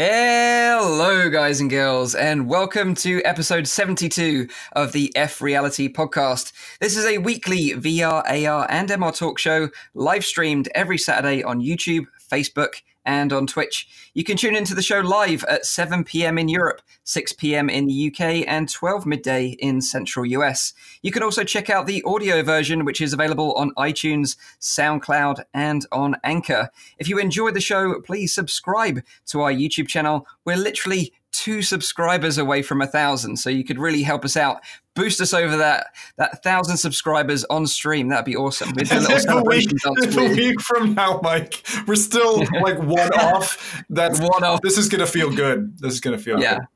Hello, guys and girls, and welcome to episode 72 of the FReality podcast. This is a weekly VR, AR, and MR talk show live streamed every Saturday on YouTube, Facebook, and on Twitch. You can tune into the show live at 7 p.m. in Europe, 6 p.m. in the UK, and 12 midday in central US. You can also check out the audio version, which is available on iTunes, SoundCloud, and on Anchor. If you enjoy the show, please subscribe to our YouTube channel. We're literally two subscribers away from a thousand, so you could really help us out. Boost us over that that thousand subscribers on stream. That'd be awesome. We'd do a little week, a week from now, Mike. We're still like one off. That's one off. This is gonna feel good. This is gonna feel yeah. good.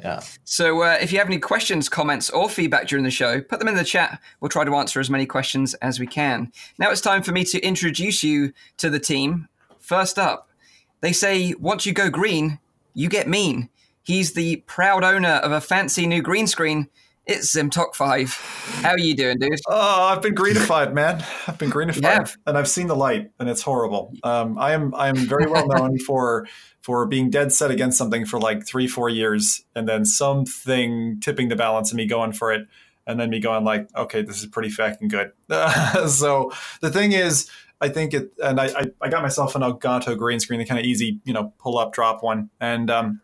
Yeah. So uh, if you have any questions, comments, or feedback during the show, put them in the chat. We'll try to answer as many questions as we can. Now it's time for me to introduce you to the team. First up, they say once you go green, you get mean. He's the proud owner of a fancy new green screen. It's ZimTok5. How are you doing, dude? Oh, I've been greenified, man. I've been greenified, yeah. and I've seen the light, and it's horrible. Um, I am I am very well known for for being dead set against something for like three, four years, and then something tipping the balance and me going for it, and then me going like, okay, this is pretty fucking good. so the thing is, I think it, and I, I, I got myself an Elgato green screen, the kind of easy, you know, pull up, drop one, and um,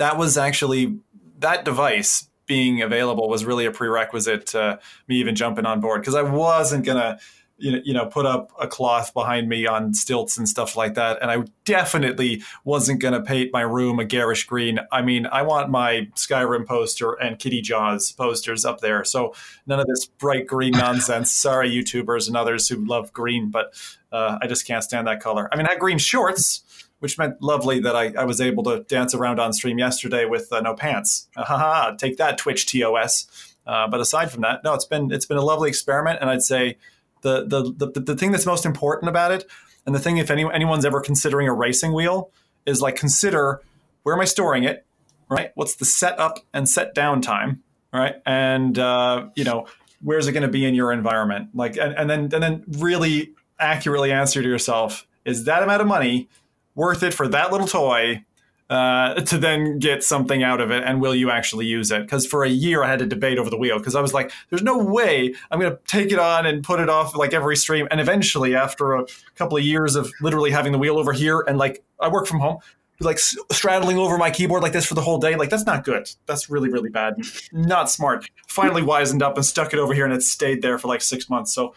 that was actually that device being available was really a prerequisite to me even jumping on board because I wasn't gonna you know, you know, put up a cloth behind me on stilts and stuff like that. And I definitely wasn't going to paint my room a garish green. I mean, I want my Skyrim poster and Kitty Jaws posters up there. So none of this bright green nonsense. Sorry, YouTubers and others who love green, but uh, I just can't stand that color. I mean, I had green shorts which meant lovely that I, I was able to dance around on stream yesterday with uh, no pants. ha! take that, Twitch TOS. Uh, but aside from that, no, it's been it's been a lovely experiment, and I'd say the the the, the thing that's most important about it, and the thing if any, anyone's ever considering a racing wheel, is like consider where am I storing it, right? What's the setup and set down time, right? And uh, you know where's it going to be in your environment, like, and, and then and then really accurately answer to yourself: is that amount of money worth it for that little toy uh, to then get something out of it and will you actually use it? Because for a year i had to debate over the wheel because i was like there's no way i'm going to take it on and put it off like every stream. And eventually after a couple of years of literally having the wheel over here and like i work from home like straddling over my keyboard like this for the whole day like that's not good. That's really really bad. Not smart. Finally wisened up and stuck it over here and it stayed there for like six months. So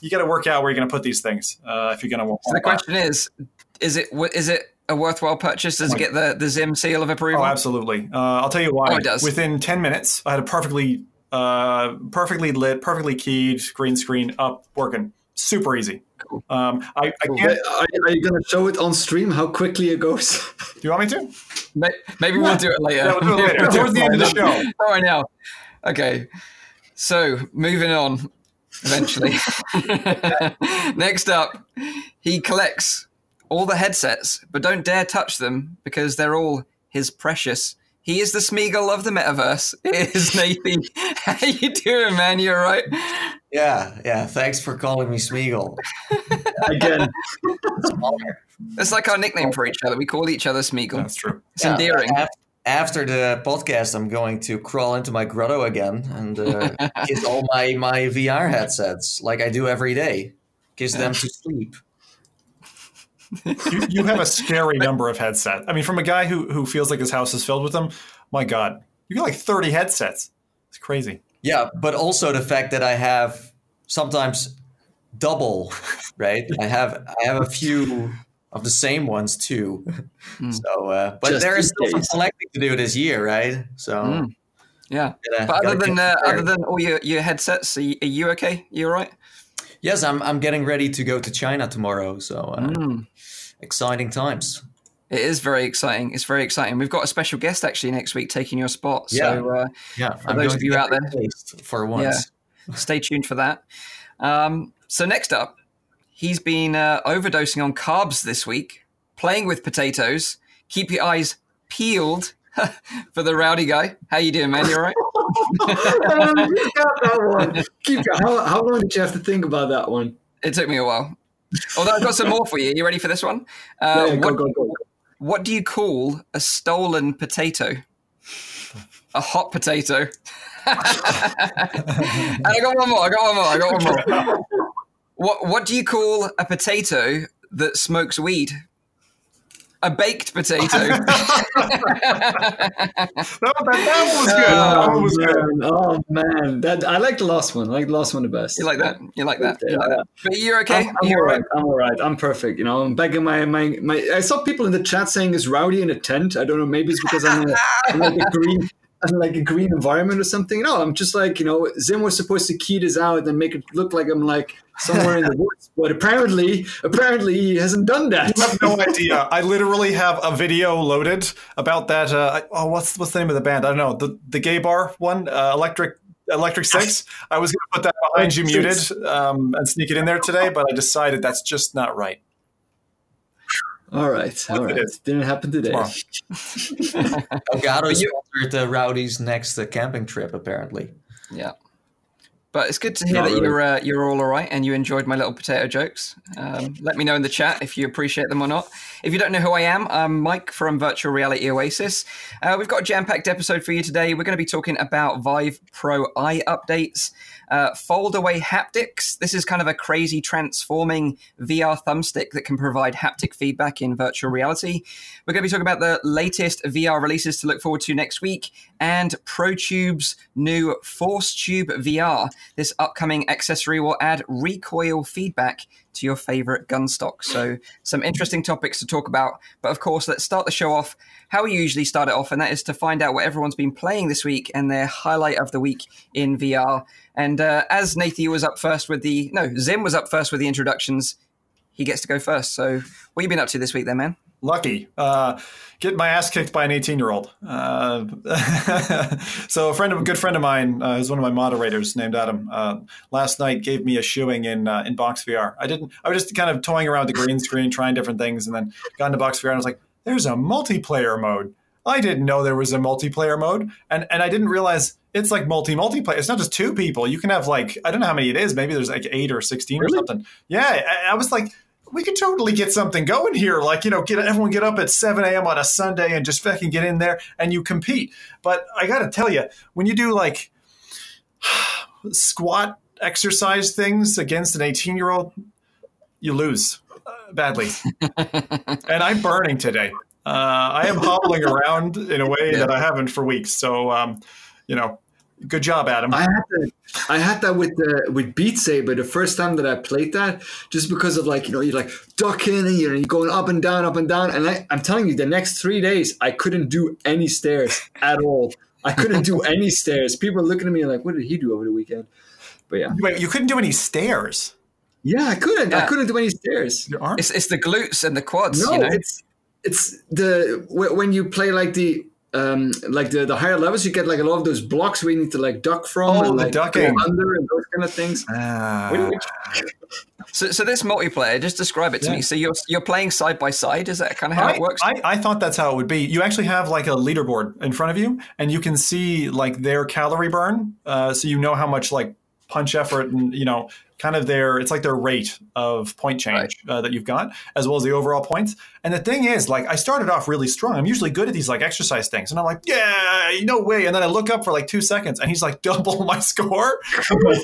you got to work out where you're going to put these things uh, if you're going to. So the question is, is it is it a worthwhile purchase? Does it get the the Zim seal of approval? Oh, absolutely. Uh, I'll tell you why. Oh, it does. Within ten minutes, I had a perfectly uh, perfectly lit, perfectly keyed green screen up working. Super easy. Cool. Um, I, I can't. Are, are you going to show it on stream how quickly it goes? Do you want me to? Maybe we'll do it later. Yeah, we'll do it later. Towards the end of the show. All right now. Okay. So moving on. Eventually. Next up, he collects all the headsets, but don't dare touch them because they're all his precious. He is the Smeagol of the metaverse. It is Nathan. How you doing, man? You're right. Yeah, yeah. Thanks for calling me Smeagol. Again. It's like our nickname for each other. We call each other Smeagol. That's true. It's yeah, endearing. After the podcast, I'm going to crawl into my grotto again and uh, kiss all my, my VR headsets like I do every day. Kiss them to sleep you, you have a scary number of headsets. I mean, from a guy who who feels like his house is filled with them, my God, you got like thirty headsets. It's crazy. Yeah, but also the fact that I have sometimes double, right? I have I have a few of the same ones too. Mm. So, uh, but Just there is still some selecting to do this year, right? So. Mm. Yeah, gotta, but other than uh, other than all your, your headsets, are you, are you okay? You all right? Yes, I'm. I'm getting ready to go to China tomorrow. So uh, mm. Exciting times. It is very exciting. It's very exciting. We've got a special guest actually next week taking your spot. Yeah. So, uh, yeah. For I'm those of you out there, for once, yeah, stay tuned for that. Um, so next up, he's been uh, overdosing on carbs this week, playing with potatoes. Keep your eyes peeled for the rowdy guy. How you doing, man? You all right? um, got that one. Keep how, how long did you have to think about that one? It took me a while. Although I've got some more for you. Are You ready for this one? Uh, yeah, what, go, go, go. What do you call a stolen potato? A hot potato. and I got one more. I got one more. I got one more. What What do you call a potato that smokes weed? A baked potato. that, that, that was good. Oh, that Oh, was good. man. Oh man, that I like the last one. I like the last one the best. You like that? You like that? You like that? But you're okay. I'm, I'm you're all right. I'm all right. I'm perfect. You know, I'm back in my, my my. I saw people in the chat saying it's rowdy in a tent. I don't know. Maybe it's because I'm, in a, I'm like a green, I'm like a green environment or something. No, I'm just like you know. Zim was supposed to key this out and make it look like I'm like somewhere in the woods, but apparently, apparently he hasn't done that. You have no idea. I literally have a video loaded about that. Uh, oh, what's what's the name of the band? I don't know. The the gay bar one, uh, Electric Electric Six. I was going to put that behind you muted um, and sneak it in there today, but I decided that's just not right. All right, all it Didn't happen today. Tomorrow. Elgato you- sponsored the Rowdy's next uh, camping trip, apparently. Yeah. But it's good to hear Not that really. you're uh, you're all alright and you enjoyed my little potato jokes. Um, let me know in the chat if you appreciate them or not. If you don't know who I am, I'm Mike from Virtual Reality Oasis. Uh, we've got a jam-packed episode for you today. We're going to be talking about Vive Pro Eye updates, uh, fold-away haptics. This is kind of a crazy transforming VR thumbstick that can provide haptic feedback in virtual reality. We're going to be talking about the latest VR releases to look forward to next week and ProTube's new Force Tube VR. This upcoming accessory will add recoil feedback to your favorite gun stock. So, some interesting topics to talk about. But of course, let's start the show off how we usually start it off, and that is to find out what everyone's been playing this week and their highlight of the week in VR. And uh, as Nathan was up first with the no, Zim was up first with the introductions. He gets to go first. So, what you been up to this week, then, man? Lucky. Uh, get my ass kicked by an 18 year old. Uh, so a friend of a good friend of mine, uh, who's one of my moderators named Adam, uh, last night gave me a shoeing in uh, in Box VR. I didn't. I was just kind of toying around the green screen, trying different things, and then got into Box VR and I was like, "There's a multiplayer mode." I didn't know there was a multiplayer mode, and and I didn't realize it's like multi multiplayer. It's not just two people. You can have like I don't know how many it is. Maybe there's like eight or sixteen Really? or something. Yeah, I, I was like, we could totally get something going here. Like, you know, get everyone get up at 7 a.m. on a Sunday and just fucking get in there and you compete. But I got to tell you, when you do like squat exercise things against an 18 year old, you lose uh, badly. and I'm burning today. Uh, I am hobbling around in a way that I haven't for weeks. So, um, you know, good job, Adam. I had that. I had that with the with Beat Saber the first time that I played that, just because of like you know you're like ducking and you're, you're going up and down, up and down, and I, I'm telling you, the next three days I couldn't do any stairs at all. I couldn't do any stairs. People are looking at me like, "What did he do over the weekend?" But yeah, Wait, you couldn't do any stairs. yeah, I couldn't. I couldn't do any stairs. Your arm? It's, it's the glutes and the quads, No, you know? it's it's the when you play like the um like the, the higher levels, you get like a lot of those blocks where you need to like duck from Oh, and the like ducking. go under and those kind of things. Ah. So, so this multiplayer, just describe it to Yeah. me. So you're you're playing side by side. Is that kind of how I, it works? I, I thought that's how it would be. You actually have like a leaderboard in front of you, and you can see like their calorie burn, uh, so you know how much like punch effort and you know kind of their it's like their rate of point change uh, that you've got as well as the overall points. And the thing is, like I started off really strong. I'm usually good at these like exercise things, and I'm like, yeah, no way. And then I look up for like two seconds, and he's like double my score. I'm like,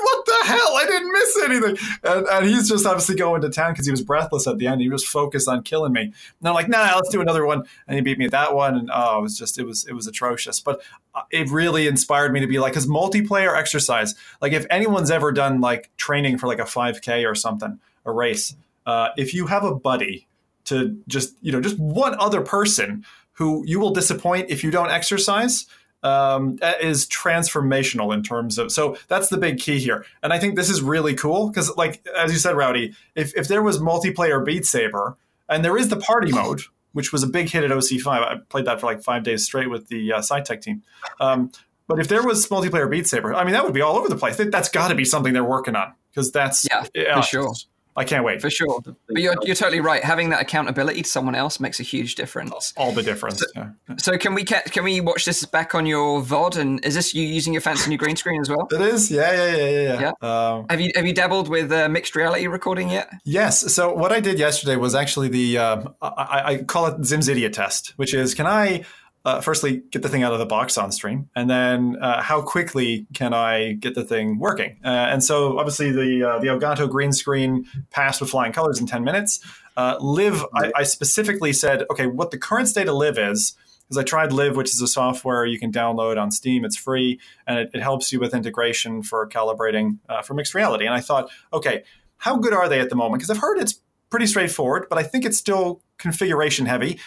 what the hell? I didn't miss anything. And, and he's just obviously going to town because he was breathless at the end. He was focused on killing me. And I'm like, nah, let's do another one. And he beat me at that one. And oh, it was just, it was, it was atrocious. But it really inspired me to be like, because multiplayer exercise, like if anyone's ever done like training for like a 5K or something, a race, uh, if you have a buddy to just, you know, just one other person who you will disappoint if you don't exercise, um, is transformational in terms of so that's the big key here. And i think this is really cool because like as you said rowdy if, if there was multiplayer beat saber and there is the party mode which was a big hit at oc5 i played that for like five days straight with the uh, SciTech team. Um, but if there was multiplayer beat saber i mean that would be all over the place. That- that's got to be something they're working on because that's Yeah, for sure. I can't wait for sure. But you're you're totally right. Having that accountability to someone else makes a huge difference. All the difference. So, yeah. so can we can we watch this back on your VOD? And is this you using your fancy new green screen as well? It is. Yeah, yeah, yeah, yeah. yeah. yeah. Um, have you have you dabbled with uh, mixed reality recording yet? Yes. So what I did yesterday was actually the uh, I, I call it Zim's idiot test, which is can I uh, firstly get the thing out of the box on stream, and then uh, how quickly can I get the thing working? Uh, and so obviously the uh, the Elgato green screen passed with flying colors in ten minutes. Uh, LIV, I, I, specifically said, okay, what the current state of LIV is. Because I tried LIV, which is a software you can download on Steam. It's free and it, it helps you with integration for calibrating uh, for mixed reality. And I thought, okay, how good are they at the moment? Because I've heard it's pretty straightforward, but I think it's still configuration heavy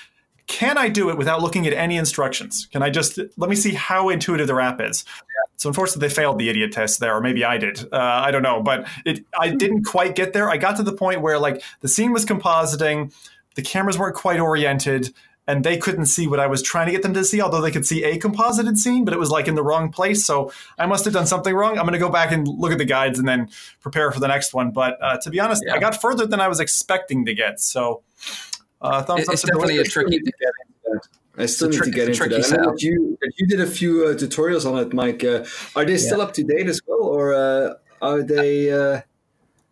can I do it without looking at any instructions? Can I just let me see how intuitive the app is? So unfortunately, they failed the idiot test there, or maybe I did. Uh, I don't know, but it I hmm. didn't quite get there. I got to the point where like the scene was compositing, the cameras weren't quite oriented, and they couldn't see what I was trying to get them to see. Although they could see a composited scene, but it was like in the wrong place. So I must have done something wrong. I'm going to go back and look at the guides and then prepare for the next one. But uh, to be honest, yeah. I got further than I was expecting to get. So uh, thumbs it's definitely a tricky. I still need to get into that. I know that you, you did a few uh, tutorials on it, Mike. Uh, are they still yeah. up to date as well, or uh, are they? Uh,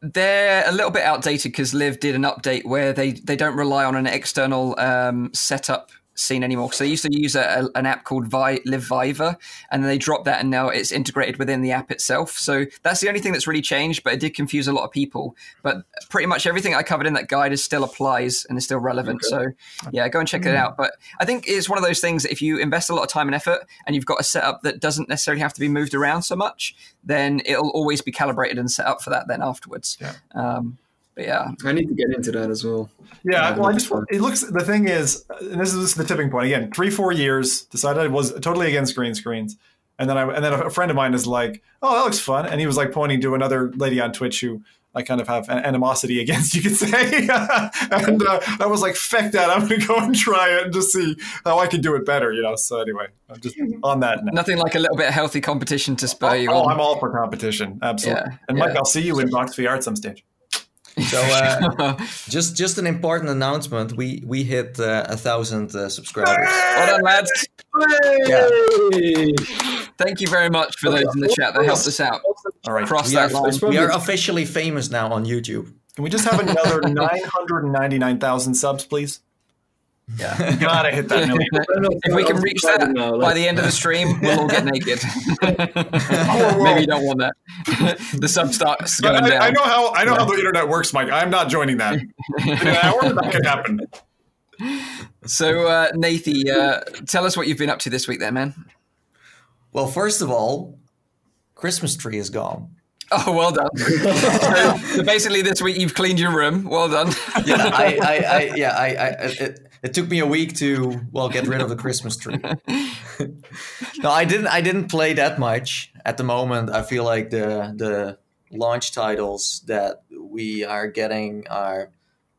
They're a little bit outdated because LIV did an update where they they don't rely on an external um, setup seen anymore. So they used to use a, an app called Vi- Live Viva, and then they dropped that, and now it's integrated within the app itself. So that's the only thing that's really changed, but it did confuse a lot of people. But pretty much everything I covered in that guide is still applies and is still relevant. Okay. So yeah, go and check mm. it out. But I think it's one of those things. that If you invest a lot of time and effort, and you've got a setup that doesn't necessarily have to be moved around so much, then it'll always be calibrated and set up for that. Then afterwards. Yeah. Um, but yeah, I need to get into that as well. Yeah, well, I just it looks. The thing is, and this is the tipping point again. Three, four years, decided I was totally against green screens, and then I and then a friend of mine is like, "Oh, that looks fun," and he was like pointing to another lady on Twitch who I kind of have an animosity against, you could say. and uh, I was like, "Feck that! I'm going to go and try it and just see how I can do it better." You know. So anyway, I'm just on that. Now. Nothing like a little bit of healthy competition to spur oh, you. Oh, on. I'm all for competition, absolutely. Yeah, and Mike, yeah. I'll see you in Box VR at some stage. So uh, just just an important announcement: we we hit uh, a thousand uh, subscribers. Well done, lads! Yeah. Thank you very much for those in the chat that helped us out. All right, cross we that are, line. We are officially famous now on YouTube. Can we just have another nine hundred ninety nine thousand subs, please? Yeah, gotta hit that million. if we can reach that now, by the end of the stream, we'll all get naked. Maybe you don't want that. the sub starts going I, down. I know how I know yeah. how the internet works, Mike. I'm not joining that. In an hour, that could happen. So, uh, Nathy, uh, tell us what you've been up to this week, there, man. Well, first of all, Christmas tree is gone. Oh, well done. so, so, basically, this week you've cleaned your room. Well done. yeah, I, I, I yeah, I, I it, it took me a week to well get rid of the Christmas tree. no, I didn't. I didn't play that much at the moment. I feel like the the launch titles that we are getting are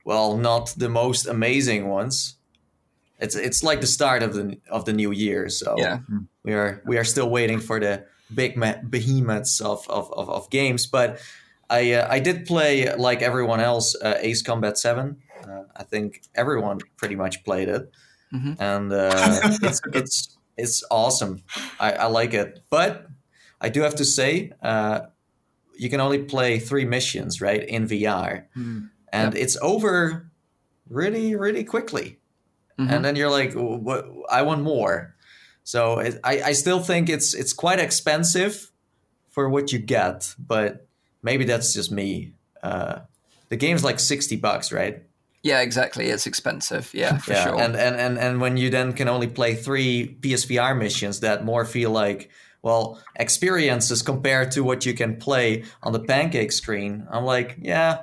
well not the most amazing ones. It's it's like the start of the of the new year, so yeah. we are we are still waiting for the big behemoths of, of, of, of games. But I uh, I did play like everyone else uh, Ace Combat Seven. I think everyone pretty much played it, mm-hmm. and uh, it's it's it's awesome. I, I, like it, but I do have to say, uh, you can only play three missions, right, in VR, mm. and yep. it's over really really quickly. Mm-hmm. And then you're like, "What? I want more." So it, I I still think it's it's quite expensive for what you get, but maybe that's just me. Uh, the game's like sixty bucks, right? Yeah, exactly. It's expensive. Yeah, for yeah. sure. And, and and and when you then can only play three PSVR missions that more feel like well experiences compared to what you can play on the pancake screen, I'm like, yeah,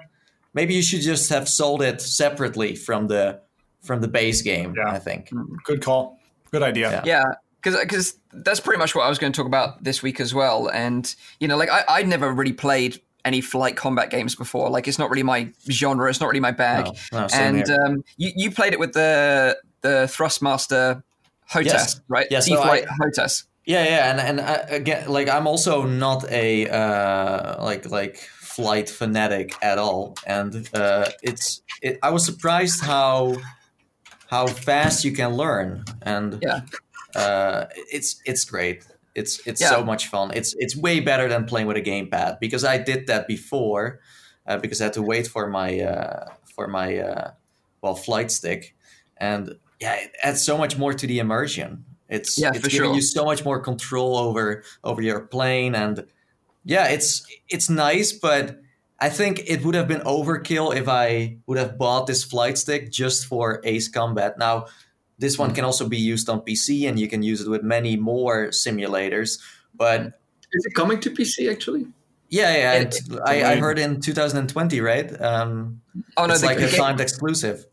maybe you should just have sold it separately from the from the base game. Yeah. I think. Mm, good call. Good idea. Yeah. because yeah, because that's pretty much what I was going to talk about this week as well. And you know, like I, I'd never really played any flight combat games before. Like it's not really my genre. It's not really my bag. No, no, and um, you you played it with the the Thrustmaster HOTAS, yes. right? Yes, yeah, flight so HOTAS. Yeah, yeah, and and I, uh, again, like I'm also not a uh, like like flight fanatic at all, and uh, it's it, I was surprised how how fast you can learn, and yeah. uh, it's it's great. It's it's yeah. so much fun. It's it's way better than playing with a gamepad because I did that before uh, because I had to wait for my uh, for my uh, well flight stick, and yeah, it adds so much more to the immersion. It's yeah, it's for giving sure. you so much more control over over your plane, and yeah, it's it's nice, but I think it would have been overkill if I would have bought this flight stick just for Ace Combat. Now, this one mm. can also be used on PC, and you can use it with many more simulators. But is it coming to PC actually? Yeah, yeah. It, I, I, heard in 2020, right? Um, oh no, it's the, like the a timed exclusive.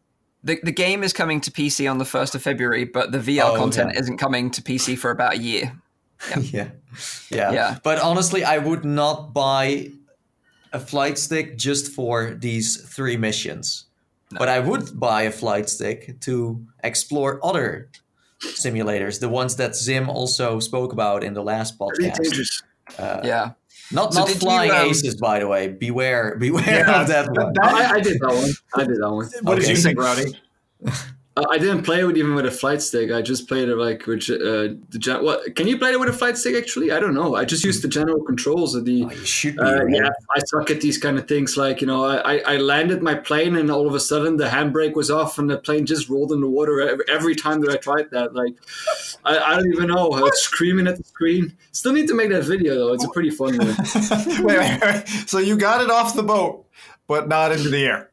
The, the game is coming to PC on the 1st of February, but the VR oh, content yeah. isn't coming to PC for about a year. Yeah. yeah. yeah. Yeah. But honestly, I would not buy a flight stick just for these three missions. No. But I would buy a flight stick to explore other simulators, the ones that Zim also spoke about in the last podcast. Uh, yeah. Not so not flying you, um, aces, by the way. Beware, beware yeah, of that one. I, I, did that one. I did that one. What okay. did you think, Rowdy? Uh, I didn't play it even with a flight stick. I just played it like with uh, the what? Can you play it with a flight stick? Actually, I don't know. I just used the general controls of the. Oh, uh, yeah, I suck at these kind of things. Like you know, I, I landed my plane and all of a sudden the handbrake was off and the plane just rolled in the water every, every time that I tried that. Like, I, I don't even know. I was screaming at the screen. Still need to make that video though. It's a pretty fun one. wait, wait, wait. So you got it off the boat, but not into the air.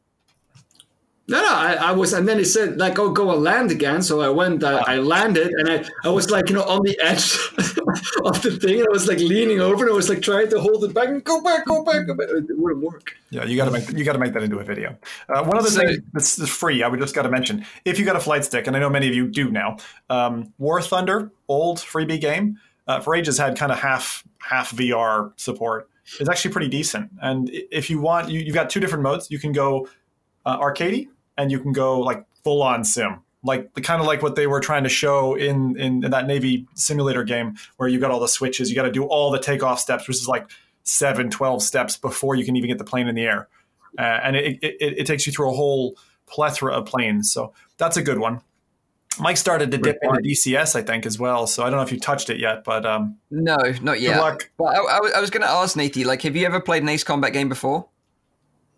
No, no, I, I, was, and then he said like, "Oh, go and land again." So I went, uh, I landed, and I, I was like, you know, on the edge of the thing, and I was like leaning over, and I was like trying to hold it back and go back, go back, go back. It wouldn't work. Yeah, you got to make you got to make that into a video. Uh, one other thing that's free, I would just got to mention, if you got a flight stick, and I know many of you do now, um, War Thunder, old freebie game, uh, for ages had kind of half half VR support. It's actually pretty decent, and if you want, you, you've got two different modes. You can go uh, arcade and you can go like full on sim. Like the kind of like what they were trying to show in, in, in that navy simulator game where you got all the switches you got to do all the takeoff steps which is like 7 12 steps before you can even get the plane in the air. Uh, and it, it, it, takes you through a whole plethora of planes so that's a good one. Mike started to dip into dcs i think as well so i don't know if you touched it yet but um, no not yet. good luck. but I, I was going to ask Nathie, like have you ever played an ace combat game before?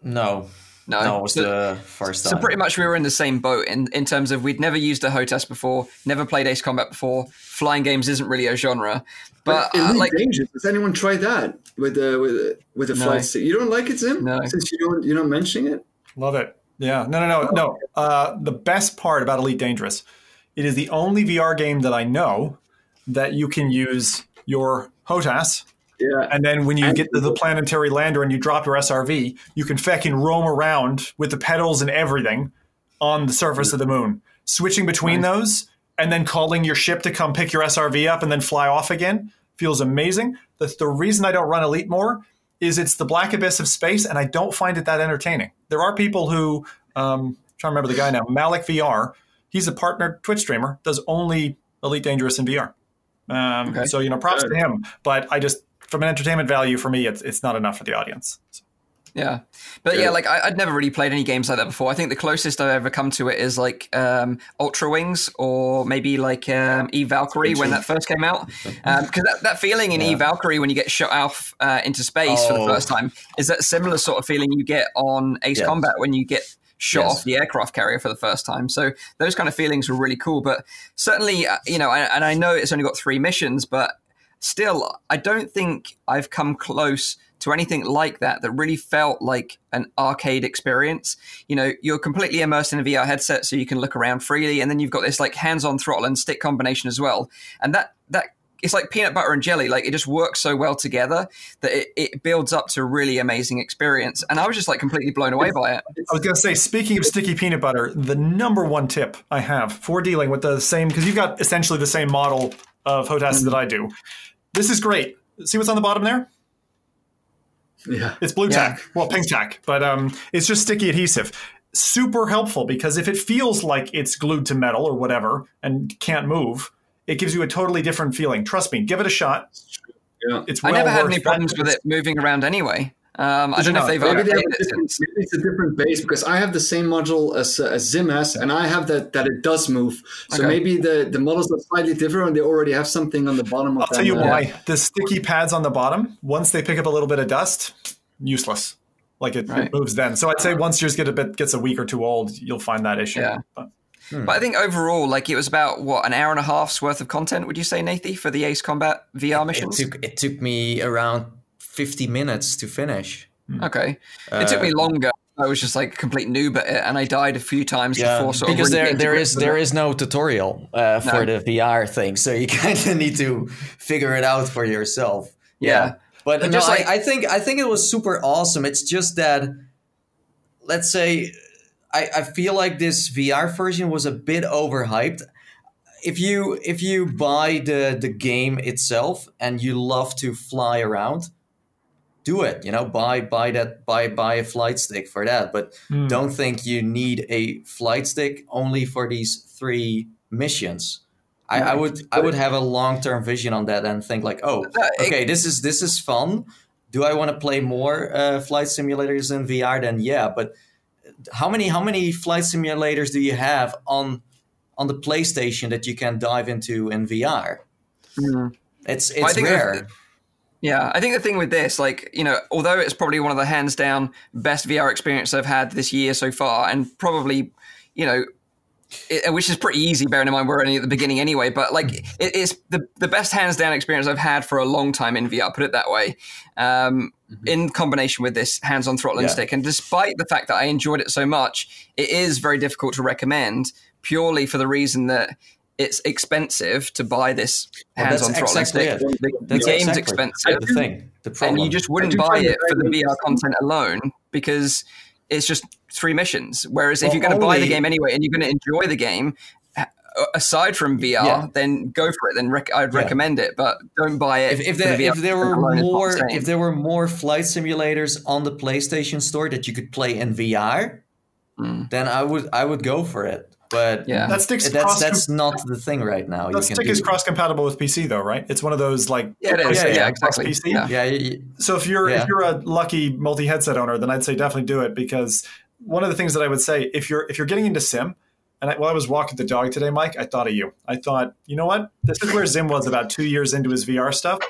No no, no, it was so, the first time. So pretty much we were in the same boat in, in terms of we'd never used a HOTAS before, never played Ace Combat before. Flying games isn't really a genre, but, but uh, like, dangerous. Has anyone tried that with the with with a no. flight stick? You don't like it, Zim? No, since you don't you're not mentioning it. Love it. Yeah. No, no, no, no. Uh, the best part about Elite Dangerous, it is the only VR game that I know that you can use your HOTAS yeah. And then when you get to the planetary lander and you drop your SRV, you can fucking roam around with the pedals and everything on the surface of the moon, switching between those and then calling your ship to come pick your SRV up and then fly off again feels amazing. The, the reason I don't run Elite more is it's the black abyss of space and I don't find it that entertaining. There are people who, um, I'm trying to remember the guy now, Malik VR, he's a partner Twitch streamer, does only Elite Dangerous in VR. Um, okay. So, you know, props Good. to him. But I just, from an entertainment value for me, it's it's not enough for the audience. So. Yeah, but Good. yeah, like I, would never really played any games like that before. I think the closest I've ever come to it is like um, Ultra Wings or maybe like um, Eve Valkyrie when that first came out. Because um, that, that feeling in yeah. Eve Valkyrie when you get shot off uh, into space oh. for the oh. first time is that similar sort of feeling you get on Ace yes. Combat when you get shot yes. off the aircraft carrier for the first time. So those kind of feelings were really cool. But certainly, uh, you know, and I know it's only got three missions, but still, I don't think I've come close to anything like that that really felt like an arcade experience. You know, you're completely immersed in a VR headset so you can look around freely, and then you've got this like hands-on throttle and stick combination as well. And that that it's like peanut butter and jelly. Like it just works so well together that it, it builds up to a really amazing experience. And I was just like completely blown away by it. I was going to say, speaking of sticky peanut butter, the number one tip I have for dealing with the same, because you've got essentially the same model of HOTAS mm-hmm. that I do, this is great. See what's on the bottom there? Yeah. It's blue yeah. tack. Well, pink tack, but um, it's just sticky adhesive. Super helpful because if it feels like it's glued to metal or whatever and can't move, it gives you a totally different feeling. Trust me, give it a shot. Yeah. It's well I never had any problems with it moving around anyway. Um, I don't know if they've maybe, they it maybe it's a different base because I have the same module as, uh, as Zim has, and I have that that it does move. So okay. maybe the, the models are slightly different, and they already have something on the bottom of. I'll tell you why. The sticky pads on the bottom, once they pick up a little bit of dust, useless. Like it, right. it moves then. So I'd say once yours get a bit gets a week or two old, you'll find that issue. Yeah. But, hmm. but I think overall, like it was about what an hour and a half's worth of content. Would you say, Nathy, for the Ace Combat VR missions? It took it took me around fifty minutes to finish. Hmm. Okay, it took me uh, longer. I was just like a complete noob at it, and I died a few times yeah, before. Sort because there there is there is no tutorial uh, for no. the VR thing, so you kind of need to figure it out for yourself. Yeah, yeah. but, but no, like, I, I think I think it was super awesome. It's just that, let's say, I, I feel like this VR version was a bit overhyped. If you if you buy the the game itself and you love to fly around, do it you know buy buy that buy buy a flight stick for that but mm. don't think you need a flight stick only for these three missions I, I, would I would have a long term vision on that and think like, oh, okay, this is this is fun. Do I want to play more uh, flight simulators in VR? Then yeah, but how many how many flight simulators do you have on on the PlayStation that you can dive into in VR? Mm. It's it's well, rare. Yeah, I think the thing with this, like, you know, although it's probably one of the hands down best VR experience I've had this year so far, and probably, you know, it, which is pretty easy, bearing in mind we're only at the beginning anyway. But like, it, it's the the best hands down experience I've had for a long time in VR. Put it that way. Um, mm-hmm. In combination with this hands on throttle and yeah. stick, and despite the fact that I enjoyed it so much, it is very difficult to recommend purely for the reason that it's expensive to buy this hands-on well, throttling exactly stick. The, the game's exactly expensive. The thing, the problem. And you just wouldn't buy it for the VR content alone because it's just three missions. Whereas well, if you're going to buy the game anyway and you're going to enjoy the game, aside from VR, yeah. then go for it. Then rec- I'd yeah. recommend it, but don't buy it. If, if there, the if there were more, if there were more flight simulators on the PlayStation Store that you could play in VR, mm. then I would I would go for it. But yeah, that stick's that's that's not the thing right now. That stick is cross compatible with PC though, right? It's one of those like yeah, it is. Yeah, yeah, yeah exactly. PC. Yeah. yeah, yeah, So if you're if you're a lucky multi headset owner, then I'd say definitely do it because one of the things that I would say if you're if you're getting into sim, and I, while I was walking the dog today, Mike, I thought of you. I thought, you know what? This is where Zim was about two years into his VR stuff.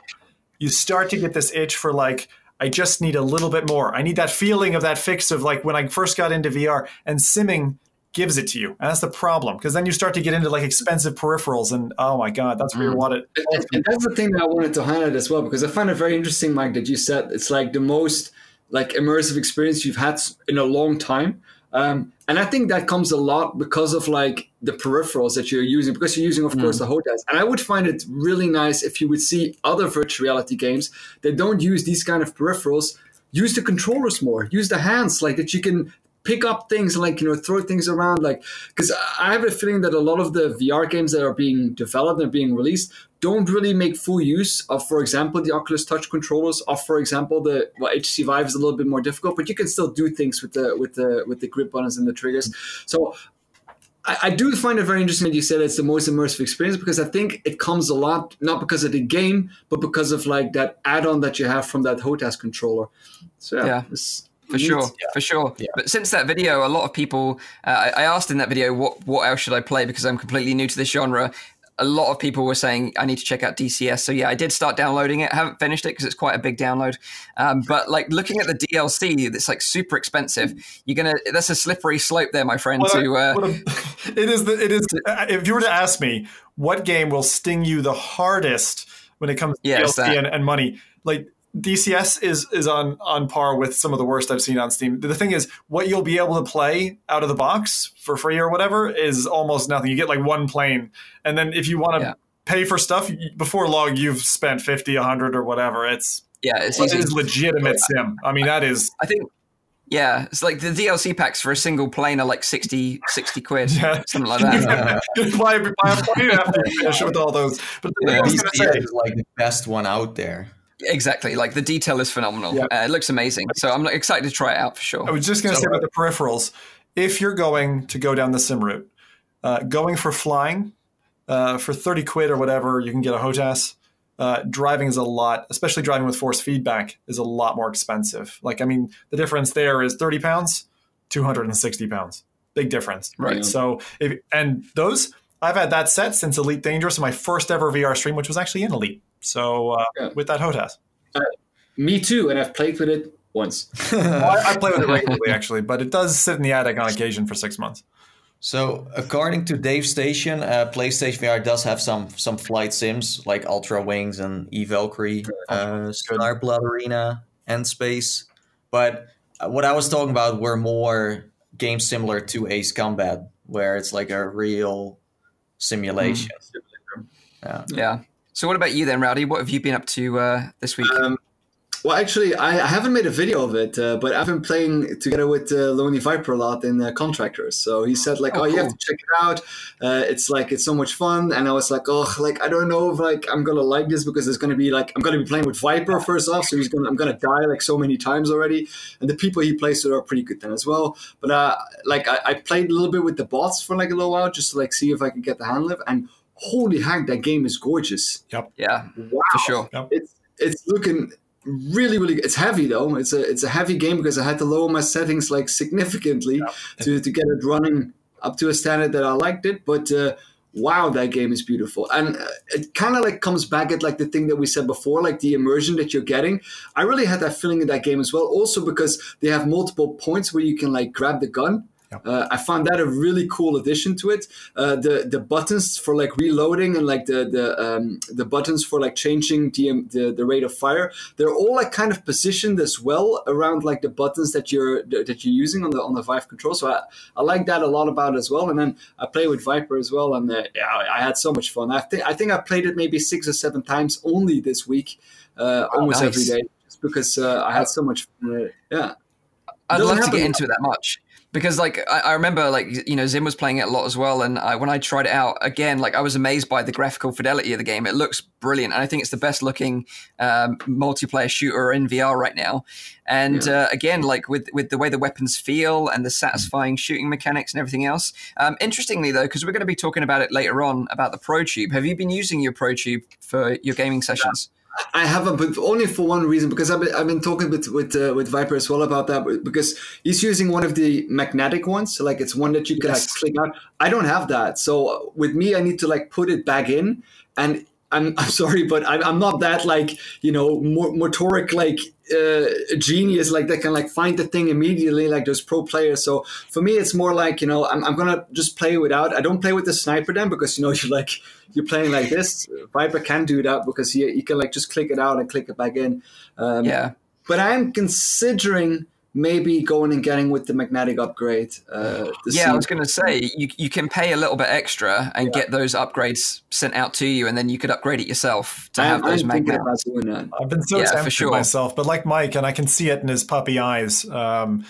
You start to get this itch for like, I just need a little bit more. I need that feeling of that fix of like when I first got into VR and simming gives it to you. And that's the problem because then you start to get into like expensive peripherals and oh my god, that's where you mm. want it. And, and that's the thing that I wanted to highlight as well because I find it very interesting, Mike, that you said it's like the most like immersive experience you've had in a long time. Um, and I think that comes a lot because of like the peripherals that you're using, because you're using, of mm. course, the HOTAS. And I would find it really nice if you would see other virtual reality games that don't use these kind of peripherals use the controllers more use the hands like that you can pick up things like you know throw things around like because i have a feeling that a lot of the vr games that are being developed and being released don't really make full use of for example the oculus touch controllers or for example the well HTC Vive is a little bit more difficult but you can still do things with the with the with the grip buttons and the triggers so I, do find it very interesting that you said it's the most immersive experience because I think it comes a lot not because of the game, but because of like that add-on that you have from that HOTAS controller. So yeah, yeah for sure, yeah. for sure. Yeah. But since that video, a lot of people, uh, I asked in that video, what what else should I play because I'm completely new to this genre. A lot of people were saying I need to check out DCS. So yeah, I did start downloading it. I haven't finished it because it's quite a big download. Um, but like looking at the DLC, it's like super expensive. You're gonna that's a slippery slope there, my friend. Well, to uh, a, it is the, it is. If you were to ask me what game will sting you the hardest when it comes to yes, DLC and, and money, like DCS is is on on par with some of the worst I've seen on Steam. The thing is, what you'll be able to play out of the box for free or whatever is almost nothing. You get like one plane, and then if you want to yeah. pay for stuff before long, you've spent 50, 100 or whatever. It's yeah, it's it is legitimate sim. I mean, that is. I think yeah, it's like the DLC packs for a single plane are like 60, 60 quid, yeah. something like that. buy, buy a plane after you finish with all those. But the yeah, DCS is like the best one out there. Exactly. Like the detail is phenomenal. Uh, it looks amazing. So I'm excited to try it out for sure. I was just going to so, say about the peripherals. If you're going to go down the sim route, uh, going for flying uh, for 30 quid or whatever, you can get a HOTAS. uh, driving is a lot, especially driving with force feedback, is a lot more expensive. Like, I mean, the difference there is 30 pounds, 260 pounds. Big difference. Right. So, if, and those, I've had that set since Elite Dangerous, my first ever VR stream, which was actually in Elite. So, uh, yeah. with that HOTAS. Uh, me too. And I've played with it once. well, I, I play with it regularly, actually, but it does sit in the attic on occasion for six months. So, according to Dave Station, uh, PlayStation VR does have some some flight sims like Ultra Wings and E Valkyrie, uh, Starblood Arena, and Space. But uh, what I was talking about were more games similar to Ace Combat, where it's like a real simulation. Mm. Yeah. yeah. So, what about you then, Rowdy? What have you been up to uh, this week? Um, well, actually, I, I, haven't made a video of it, uh, but I've been playing together with uh, Lonely Viper a lot in uh, Contractors. So he said like, "Oh, oh you have to check it out. Uh, it's like it's so much fun." And I was like, "Oh, like I don't know if like I'm gonna like this because it's gonna be like I'm gonna be playing with Viper first off, so he's gonna I'm gonna die like so many times already." And the people he plays with are pretty good then as well. But uh, like I, I played a little bit with the bots for like a little while just to like see if I could get the hand lift and. Holy heck, that game is gorgeous. Yep. Yeah. Wow. For sure. Yep. It's it's looking really really it's heavy though it's a it's a heavy game because i had to lower my settings like significantly yeah. to to get it running up to a standard that i liked it but uh, wow that game is beautiful and uh, it kind of like comes back at like the thing that we said before like the immersion that you're getting i really had that feeling in that game as well also because they have multiple points where you can like grab the gun Yep. Uh, I found that a really cool addition to it. Uh, the the buttons for like reloading and like the the um, the buttons for like changing the, um, the, the rate of fire, they're all like kind of positioned as well around like the buttons that you're that you're using on the on the Vive control. So I, I like that a lot about as well. And then I play with Viper as well, and uh, yeah, I had so much fun. I think I think I played it maybe six or seven times only this week, uh, oh, almost nice. every day, just because uh, I had so much fun. Yeah. I'd love to get into it that much because like I, I, remember like you know Zim was playing it a lot as well, and I, when I tried it out again, like I was amazed by the graphical fidelity of the game. It looks brilliant, and I think it's the best looking um, multiplayer shooter in VR right now. And yeah. uh, again, like with with the way the weapons feel and the satisfying shooting mechanics and everything else. Um, interestingly, though, because we're going to be talking about it later on about the ProTube. Have you been using your ProTube for your gaming sessions? Yeah. I haven't, but only for one reason because I've been, I've been talking with with uh, with Viper as well about that because he's using one of the magnetic ones, so like it's one that you can yes. like click out. I don't have that, so with me, I need to like put it back in, and I'm, I'm sorry, but I'm, I'm not that like you know motoric like uh, genius like that can like find the thing immediately like those pro players. So for me, it's more like you know I'm, I'm gonna just play without. I don't play with the sniper then because you know you're like you're playing like this. Viper can do that because you you can like just click it out and click it back in. Um, yeah. But I am considering maybe going and getting with the magnetic upgrade. Uh, yeah, I was going to say you you can pay a little bit extra and yeah. get those upgrades sent out to you, and then you could upgrade it yourself to I, have those magnets. I've been so yeah, tempted sure. myself, but like Mike, and I can see it in his puppy eyes. Um,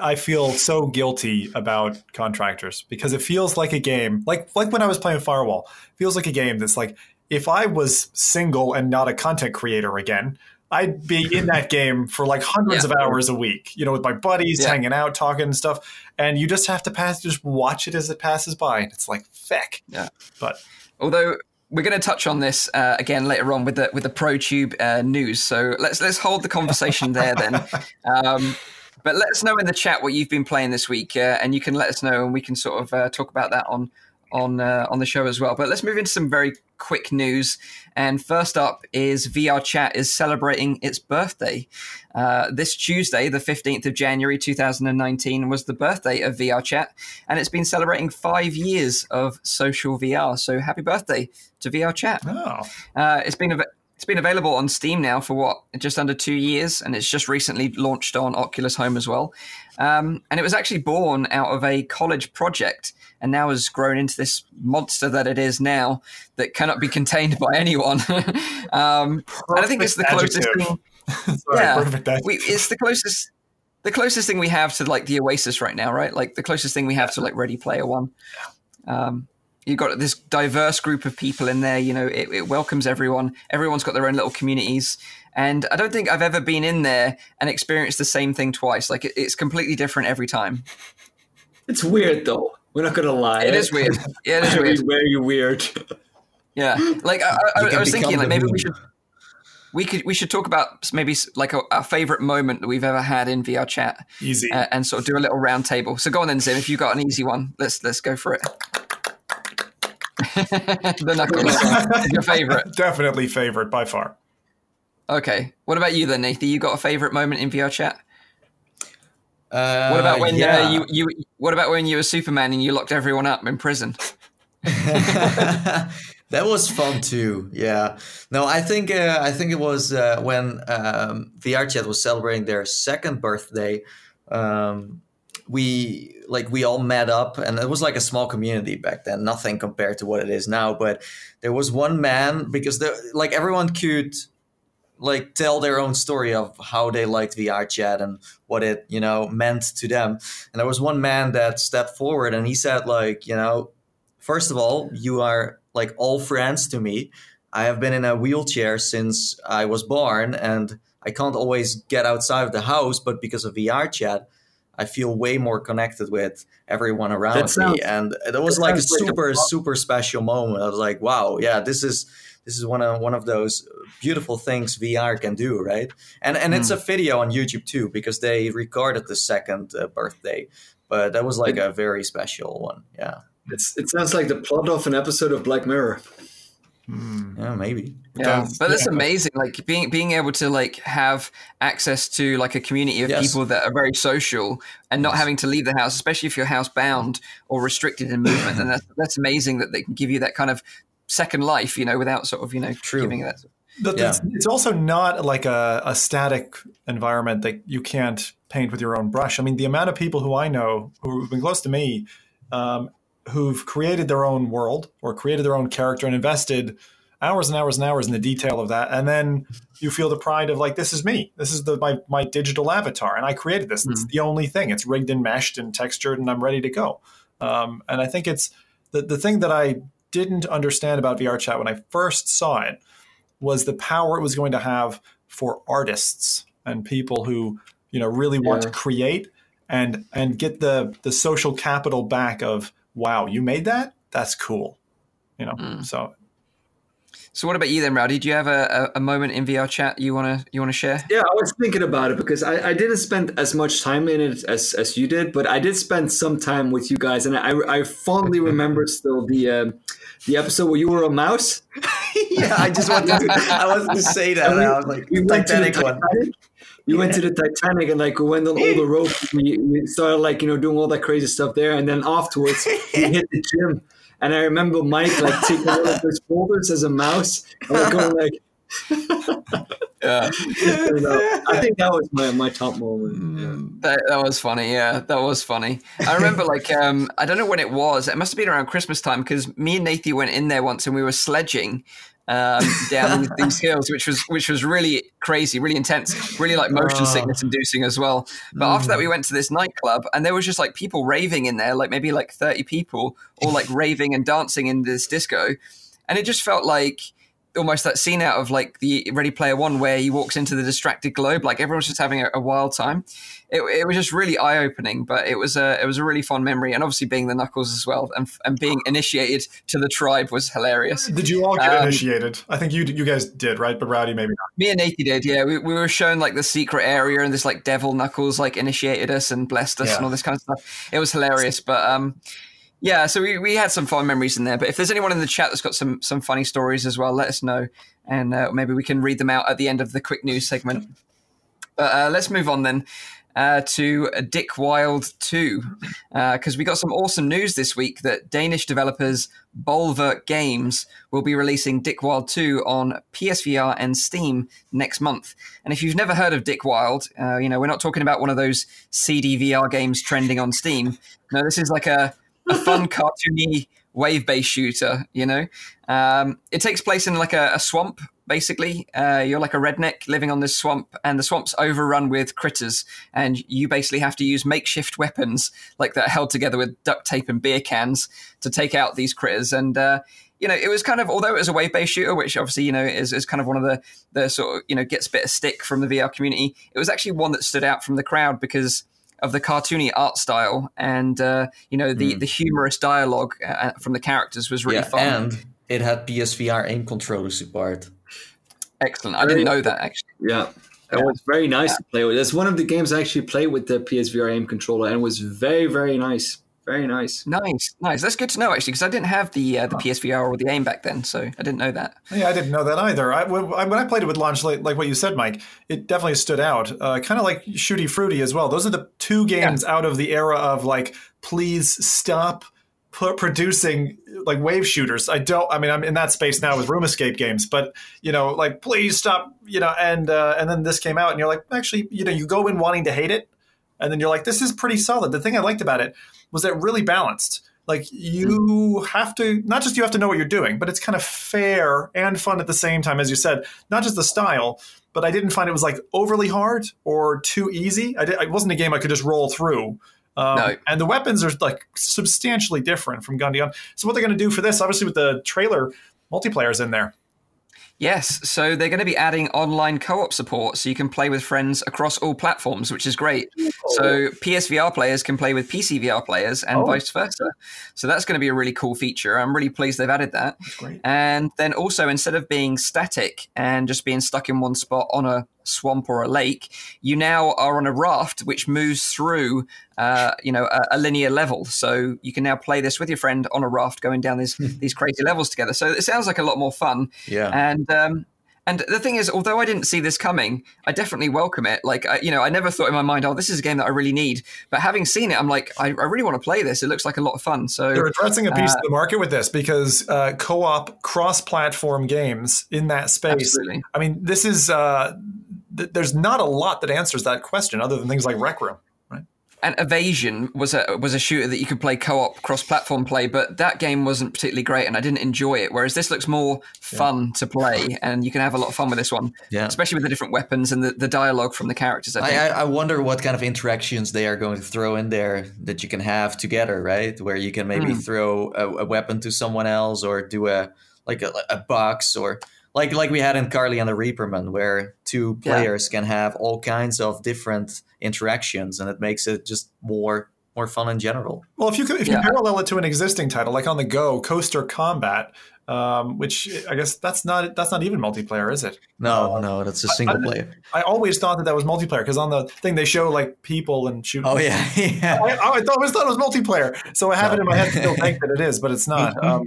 I feel so guilty about contractors because it feels like a game, like like when I was playing Firewall. Feels like a game that's like if I was single and not a content creator again, I'd be in that game for like hundreds yeah. of hours a week, you know, with my buddies, yeah. hanging out, talking and stuff. And you just have to pass, just watch it as it passes by. And it's like, feck. Yeah. But although we're going to touch on this uh, again later on with the with the ProTube uh, news. So let's let's hold the conversation there then. Um, but let us know in the chat what you've been playing this week, uh, and you can let us know, and we can sort of uh, talk about that on on uh, on the show as well. But let's move into some very quick news. And first up is VR Chat is celebrating its birthday. Uh, this Tuesday, the 15th of January 2019, was the birthday of VR Chat, and it's been celebrating five years of social VR. So happy birthday to VR Chat. Oh. Uh, it's been a it's been available on Steam now for what just under two years, and it's just recently launched on Oculus Home as well. Um, and it was actually born out of a college project, and now has grown into this monster that it is now that cannot be contained by anyone. um, and I think it's the closest thing. Sorry, yeah, we, it's the closest the closest thing we have to like the Oasis right now, right? Like the closest thing we have to like Ready Player One. Um, you've got this diverse group of people in there. You know, it, it, welcomes everyone. Everyone's got their own little communities, and I don't think I've ever been in there and experienced the same thing twice. Like it, it's completely different every time. It's weird though. We're not gonna lie. It is weird. Yeah, it is weird. Very weird. Yeah, like I, I, I was thinking, like maybe we should we could we should talk about maybe like a, a, favorite moment that we've ever had in VR chat. Easy, uh, and sort of do a little round table. So go on then, Zim. If you got an easy one, let's let's go for it. the knuckles, your favorite? Definitely favorite by far. Okay. What about you then, Nathan? You got a favorite moment in VR chat? Uh, what about when yeah. uh, you you? What about when you were Superman and you locked everyone up in prison? that was fun too. Yeah. No, I think uh, I think it was uh, when um, VR Chat was celebrating their second birthday. Um, we like we all met up, and it was like a small community back then. Nothing compared to what it is now, but there was one man because there, like everyone could like tell their own story of how they liked VR chat and what it you know meant to them. And there was one man that stepped forward and he said like you know first of all you are like all friends to me. I have been in a wheelchair since I was born and I can't always get outside of the house, but because of VR chat, I feel way more connected with everyone around sounds, me. And it was like a super, like a super special moment. I was like, wow, yeah, this is this is one of one of those beautiful things VR can do, right? And and mm. it's a hmm. video on YouTube too because they recorded the second uh, birthday, but that was like it, a very special one. Yeah, it's it sounds like the plot of an episode of Black Mirror. Mm. Yeah, maybe. Yeah, but that's yeah. amazing. Like being being able to like have access to like a community of yes. people that are very social and not yes. having to leave the house, especially if you're housebound or restricted in movement. and that's that's amazing that they can give you that kind of second life, you know, without sort of, you know, True. giving that. But yeah. it's, it's, also not like a, a static environment that you can't paint with your own brush. I mean, the amount of people who I know who've been close to me, um, who've created their own world or created their own character and invested hours and hours and hours in the detail of that, and then you feel the pride of like, this is me. This is the my my digital avatar, and I created this. Mm-hmm. It's the only thing. It's rigged and meshed and textured, and I'm ready to go. Um, and I think it's the the thing that I didn't understand about VR chat when I first saw it was the power it was going to have for artists and people who you know really yeah. want to create and and get the the social capital back of wow you made that that's cool you know mm. so so what about you then, Rowdy? Do you have a, a, a moment in VR chat you wanna you wanna share? Yeah, I was thinking about it because I, I didn't spend as much time in it as, as you did, but I did spend some time with you guys, and I, I fondly remember still the uh, the episode where you were a mouse. yeah, I just wanted to I wanted to say that. We, I was like we Titanic, one. We yeah. went to the Titanic and like we went on all the ropes. We, we started like you know doing all that crazy stuff there, and then afterwards we hit the gym and I remember Mike like taking one of those folders as a mouse and like going like. yeah, I think that was my, my top moment. Yeah. Mm, that, that was funny. Yeah, that was funny. I remember like um, I don't know when it was. It must have been around Christmas time because me and Nathan went in there once and we were sledging, um, down these hills, which was which was really crazy, really intense, really like motion oh. sickness inducing as well. But mm. after that, we mm. went to this nightclub, and there was just like people raving in there, like maybe like thirty people, all like raving and dancing in this disco, and it just felt like almost that scene out of like the Ready Player One where he walks into the distracted globe. Like everyone's just having a, a wild time. It, it, was just really eye opening, but it was a it was a really fun memory, and obviously being the Knuckles as well, and and being initiated to the tribe was hilarious. Did you all get um, initiated? I think you you guys did, right? But Rowdy maybe not. Me and Nathan did. Yeah, we, we were shown like the secret area, and this like devil Knuckles like initiated us and blessed us yeah. and all this kind of stuff. It was hilarious, but um yeah, so we, we had some fun memories in there. But if there's anyone in the chat that's got some some funny stories as well, let us know, and uh, maybe we can read them out at the end of the quick news segment. But uh, let's move on then uh, to Dick Wilde 2, because uh, we got some awesome news this week that Danish developers Bolverk Games will be releasing Dick Wilde 2 on PSVR and Steam next month. And if you've never heard of Dick Wilde, uh, you know, we're not talking about one of those CD VR games trending on Steam. No, this is like a a fun cartoony wave based shooter. You know, um, it takes place in like a, a swamp. Basically, uh, you're like a redneck living on this swamp, and the swamp's overrun with critters, and you basically have to use makeshift weapons like that held together with duct tape and beer cans to take out these critters. And uh, you know, it was kind of although it was a wave based shooter, which obviously you know is, is kind of one of the the sort of you know gets a bit of stick from the VR community. It was actually one that stood out from the crowd because of the cartoony art style and uh, you know the mm. the humorous dialogue uh, from the characters was really yeah, fun. And it had PSVR aim controller support. Excellent. I didn't know that actually. Yeah. It yeah. was very nice yeah. to play with. It's one of the games I actually played with the PSVR aim controller and it was very, very nice. Very nice. Nice, nice. That's good to know actually, because I didn't have the uh, the PSVR or the aim back then, so I didn't know that. Yeah, I didn't know that either. I, when I played it with launch, like, like what you said, Mike, it definitely stood out. Uh, kind of like Shooty Fruity as well. Those are the two games yeah. out of the era of like, please stop producing like wave shooters. I don't. I mean, I'm in that space now with room escape games, but you know, like please stop. You know, and uh, and then this came out, and you're like, actually, you know, you go in wanting to hate it, and then you're like, this is pretty solid. The thing I liked about it was that really balanced. Like you have to not just you have to know what you're doing, but it's kind of fair and fun at the same time, as you said. Not just the style, but I didn't find it was like overly hard or too easy. I did, it wasn't a game I could just roll through. Um, no. And the weapons are like substantially different from gun to gun. So what they're going to do for this, obviously, with the trailer, multiplayer's in there. Yes, so they're going to be adding online co-op support, so you can play with friends across all platforms, which is great. So PSVR players can play with PCVR players, and oh. vice versa. So that's going to be a really cool feature. I'm really pleased they've added that. And then also, instead of being static and just being stuck in one spot on a swamp or a lake, you now are on a raft which moves through, uh, you know, a, a, linear level. So you can now play this with your friend on a raft, going down these hmm. these crazy levels together. So it sounds like a lot more fun. Yeah. And um, and the thing is, although I didn't see this coming, I definitely welcome it. Like, I, you know, I never thought in my mind, oh, this is a game that I really need. But having seen it, I'm like, I, I really want to play this. It looks like a lot of fun. So they're addressing a piece uh, of the market with this because uh, co-op, cross-platform games in that space. Absolutely. I mean, this is uh, th- there's not a lot that answers that question other than things like Rec Room. Right? And Evasion was a was a shooter that you could play co-op cross-platform play, but that game wasn't particularly great, and I didn't enjoy it. Whereas this looks more fun yeah. to play, and you can have a lot of fun with this one, yeah. especially with the different weapons and the, the dialogue from the characters. I, I, I, wonder what kind of interactions they are going to throw in there that you can have together, right? Where you can maybe mm. throw a, a, weapon to someone else, or do a like a, a box, or like like we had in Carly and the Reaperman, where two players yeah. can have all kinds of different interactions, and it makes it just more more fun in general. Well, if you could, if yeah. you parallel it to an existing title like on the go, Coaster Combat, um, which I guess that's not that's not even multiplayer, is it? No, uh, no, that's a single I, player. I, I, always thought that that was multiplayer because on the thing they show like people and shooting. Oh yeah, yeah. I, I, always thought it was multiplayer, so I have no. it in my head to still think that it is, but it's not. Um,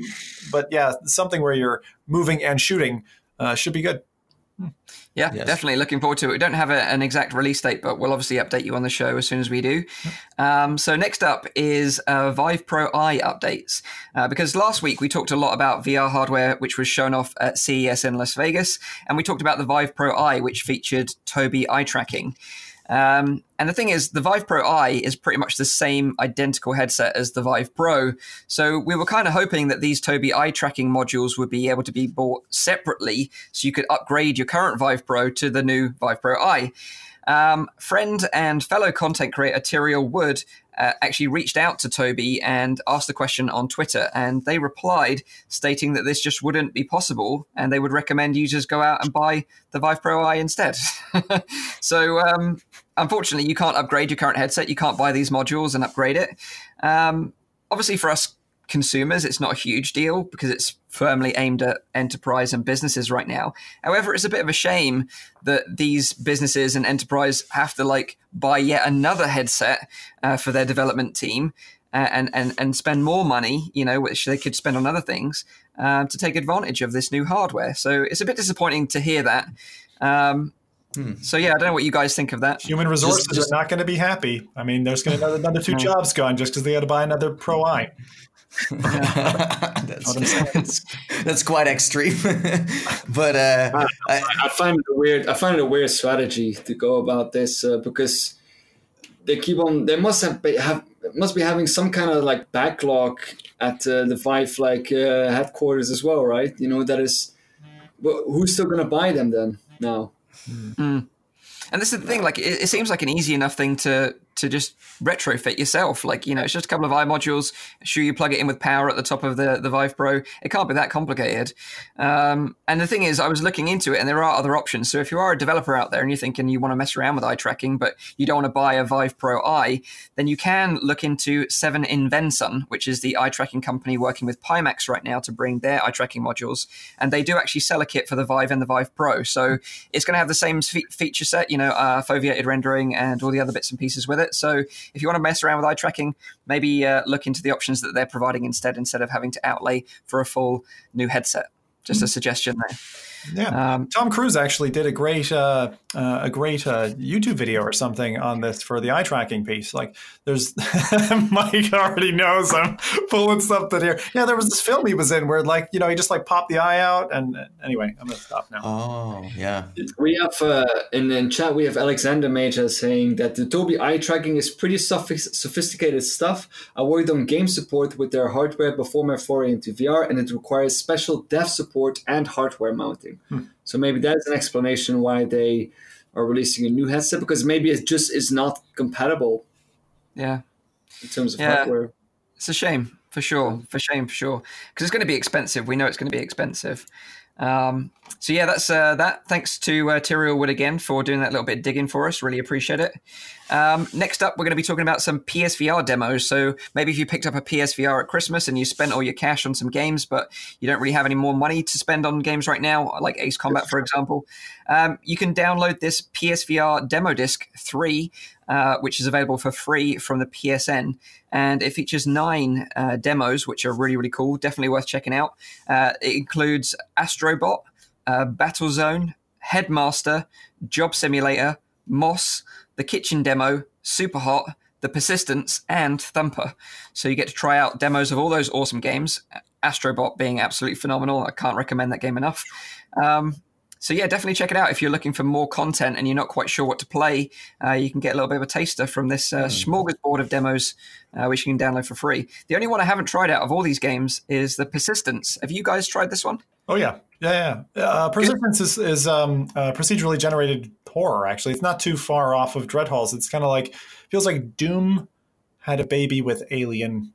but yeah, something where you're moving and shooting uh, should be good. Yeah, yes. definitely looking forward to it. We don't have a, an exact release date, but we'll obviously update you on the show as soon as we do. Um, so next up is uh, Vive Pro Eye updates, uh, because last week we talked a lot about VR hardware, which was shown off at CES in Las Vegas, and we talked about the Vive Pro Eye, which featured Tobii eye tracking. Um, and the thing is, the Vive Pro Eye is pretty much the same identical headset as the Vive Pro. So we were kind of hoping that these Tobii eye tracking modules would be able to be bought separately so you could upgrade your current Vive Pro to the new Vive Pro Eye. Um, friend and fellow content creator Tyriel Wood uh, actually reached out to Tobii and asked the question on Twitter, and they replied stating that this just wouldn't be possible, and they would recommend users go out and buy the Vive Pro Eye instead. so, um, unfortunately, you can't upgrade your current headset. You can't buy these modules and upgrade it. Um, obviously, for us consumers, it's not a huge deal because it's firmly aimed at enterprise and businesses right now. However, it's a bit of a shame that these businesses and enterprise have to like buy yet another headset uh, for their development team. Uh, and, and and spend more money, you know, which they could spend on other things uh, to take advantage of this new hardware. So it's a bit disappointing to hear that. Um, Hmm. So yeah, I don't know what you guys think of that. Human resources just, just, are not going to be happy. I mean, there's going to be another, another two jobs gone just because they had to buy another Pro Eye. that's, that's, that's, quite extreme, but uh, I, I, find it a weird. I find it a weird strategy to go about this uh, because they keep on. They must have, have must be having some kind of like backlog at uh, the Vive like uh, headquarters as well, right? You know that is. Who's still going to buy them then now? Mm. And this is the thing. Like, it, it, seems like an easy enough thing to to just retrofit yourself. Like, you know, it's just a couple of eye modules. Sure, you plug it in with power at the top of the, the Vive Pro. It can't be that complicated. Um, and the thing is, I was looking into it and there are other options. So if you are a developer out there and you're thinking you want to mess around with eye tracking, but you don't want to buy a Vive Pro eye, then you can look into 7 Invensun, which is the eye tracking company working with Pimax right now to bring their eye tracking modules. And they do actually sell a kit for the Vive and the Vive Pro. So it's going to have the same feature set, you know, uh, foveated rendering and all the other bits and pieces with it it. So if you want to mess around with eye tracking, maybe uh, look into the options that they're providing instead, instead of having to outlay for a full new headset. Just a mm-hmm. suggestion there. Yeah, um, Tom Cruise actually did a great uh, uh, a great uh, YouTube video or something on this for the eye tracking piece. Like, there's Mike already knows I'm pulling something here. Yeah, there was this film he was in where like you know he just like popped the eye out, and uh, anyway, I'm gonna stop now. Oh yeah, we have uh, in in chat we have Alexander Major saying that the Tobii eye tracking is pretty sophisticated stuff. I worked on game support with their hardware before my foray into VR, and it requires special dev support and hardware mounting. Hmm. So maybe that's an explanation why they are releasing a new headset because maybe it just is not compatible. Yeah. In terms of yeah. hardware. It's a shame for sure. For shame for sure. Because it's going to be expensive. We know it's going to be expensive. Um, so yeah, that's uh, that. Thanks to uh, Tyriel Wood again for doing that little bit of digging for us. Really appreciate it. Um, next up, we're going to be talking about some PSVR demos. So maybe if you picked up a PSVR at Christmas and you spent all your cash on some games, but you don't really have any more money to spend on games right now, like Ace Combat, for example, um, you can download this PSVR demo disc three, uh, which is available for free from the PSN, and it features nine uh, demos, which are really really cool. Definitely worth checking out. Uh, it includes Astrobot, uh, Battlezone, Headmaster, Job Simulator, Moss the kitchen demo, Super Hot, The Persistence, and Thumper. So you get to try out demos of all those awesome games. Astrobot being absolutely phenomenal. I can't recommend that game enough. Um, so yeah, definitely check it out if you're looking for more content and you're not quite sure what to play. Uh, you can get a little bit of a taster from this uh, mm. smorgasbord of demos, uh, which you can download for free. The only one I haven't tried out of all these games is the Persistence. Have you guys tried this one? Oh yeah, yeah, yeah. Uh, Persistence is, is um, uh, procedurally generated horror. Actually, it's not too far off of Dread Halls. It's kind of like feels like Doom had a baby with Alien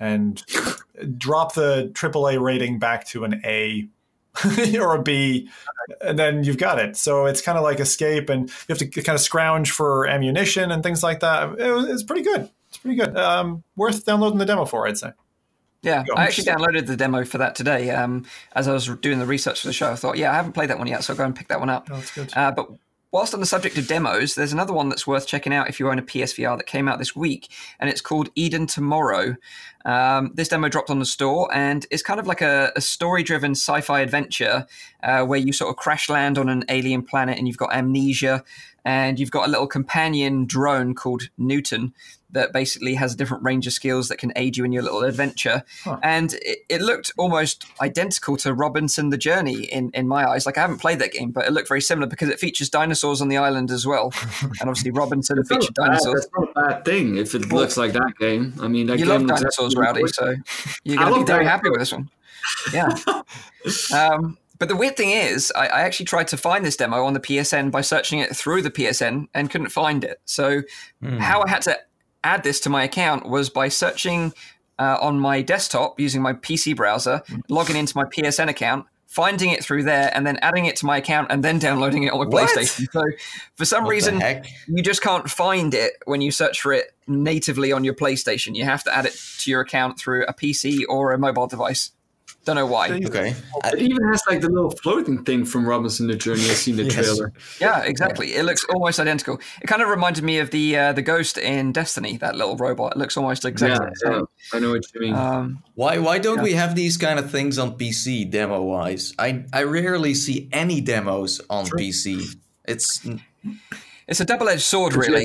and drop the AAA rating back to an A or a B, and then you've got it. So it's kind of like Escape, and you have to kind of scrounge for ammunition and things like that. It it's pretty good. It's pretty good. Um, worth downloading the demo for, I'd say. Yeah, I actually downloaded the demo for that today. Um, as I was doing the research for the show, I thought, yeah, I haven't played that one yet, so I'll go and pick that one up. Oh, that's good. Uh, but whilst on the subject of demos, there's another one that's worth checking out if you own a PSVR that came out this week, and it's called Eden Tomorrow. Um, this demo dropped on the store, and it's kind of like a, a story-driven sci-fi adventure uh, where you sort of crash land on an alien planet, and you've got amnesia, and you've got a little companion drone called Newton that basically has a different range of skills that can aid you in your little adventure. Huh. And it, it, looked almost identical to Robinson the Journey in, in my eyes. Like I haven't played that game, but it looked very similar because it features dinosaurs on the island as well. and obviously Robinson featured dinosaurs. That's not a bad thing if it looks like that game. I mean, you love dinosaurs, Rowdy, so you're going to be very happy with this one. Yeah. um, but the weird thing is, I, I, actually tried to find this demo on the PSN by searching it through the PSN and couldn't find it. So, mm. how I had to add this to my account was by searching uh, on my desktop using my PC browser, logging into my PSN account, finding it through there, and then adding it to my account, and then downloading it on my what? PlayStation. So, for some what reason, you just can't find it when you search for it natively on your PlayStation. You have to add it to your account through a PC or a mobile device. Don't know why. Okay. It even has like the little floating thing from Robinson the Journey. I've seen the yes. trailer. Yeah, exactly. It looks almost identical. It kind of reminded me of the uh, the ghost in Destiny. That little robot. It looks almost exactly yeah, yeah. I know what you mean. Um, why why don't yeah. we have these kind of things on PC demo wise? I I rarely see any demos on True. PC. It's it's a double edged sword, really.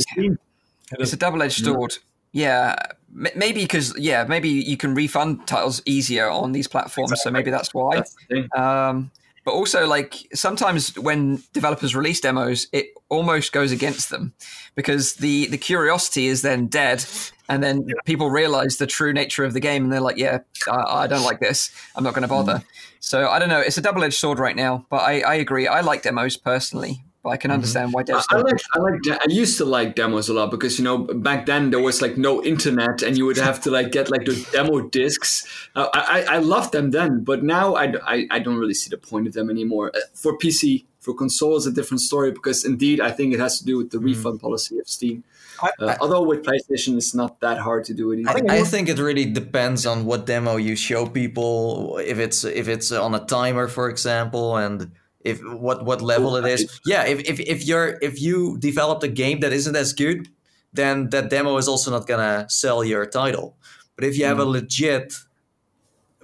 It's a double edged sword. Yeah, maybe because yeah, maybe you can refund titles easier on these platforms, exactly. so maybe that's why. That's um, but also, like sometimes when developers release demos, it almost goes against them because the the curiosity is then dead, and then yeah. people realize the true nature of the game, and they're like, "Yeah, I, I don't like this. I'm not going to bother." Mm. So I don't know. It's a double edged sword right now, but I, I agree. I like demos personally, but I can mm-hmm. understand why devs. I, I like, I like, de- I used to like demos a lot because you know back then there was like no internet and you would have to like get like those demo discs. Uh, I, I loved them then, but now I, I, I don't really see the point of them anymore. Uh, for PC, for console is a different story because indeed I think it has to do with the mm. refund policy of Steam. Uh, although with PlayStation, it's not that hard to do it. Either. I, I think it really depends on what demo you show people. If it's if it's on a timer, for example, and if what what level it is. Yeah, if, if if you're if you developed a game that isn't as good, then that demo is also not gonna sell your title. But if you have mm. a legit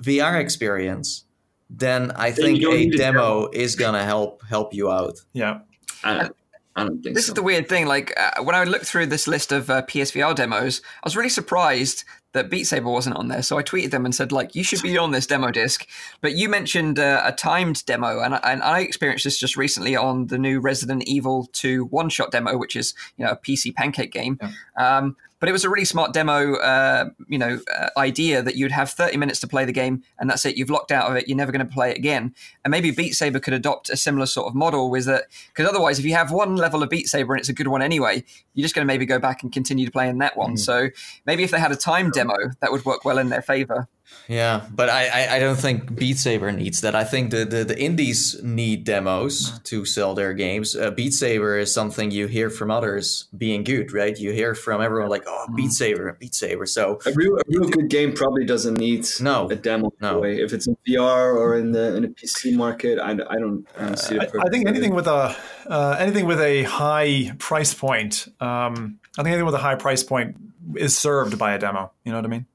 VR experience, then I then think a demo, demo is gonna help help you out. Yeah. I, I don't think this so. is the weird thing. Like uh, when I looked through this list of uh, PSVR demos, I was really surprised that Beat Saber wasn't on there. So I tweeted them and said, like, you should be on this demo disc. But you mentioned uh, a timed demo, and, and, I experienced this just recently on the new Resident Evil 2 one shot demo, which is you know a PC pancake game. Yeah. Um, but it was a really smart demo, uh, you know, uh, idea that you'd have 30 minutes to play the game, and that's it. You've locked out of it. You're never going to play it again. And maybe Beat Saber could adopt a similar sort of model, with that because otherwise, if you have one level of Beat Saber and it's a good one anyway, you're just going to maybe go back and continue to play in that one. Mm. So maybe if they had a time demo, that would work well in their favor. Yeah, but I, I, I, don't think Beat Saber needs that. I think the, the, the indies need demos to sell their games. Uh, Beat Saber is something you hear from others being good, right? You hear from everyone like, oh, Beat mm-hmm. Saber, Beat Saber. So a real, a real good game probably doesn't need no, a demo. No. Way. If it's in VR or in the in the PC market, I, I don't, I don't see it. I, I, think anything with a uh, anything with a high price point, um, I think anything with a high price point is served by a demo. You know what I mean?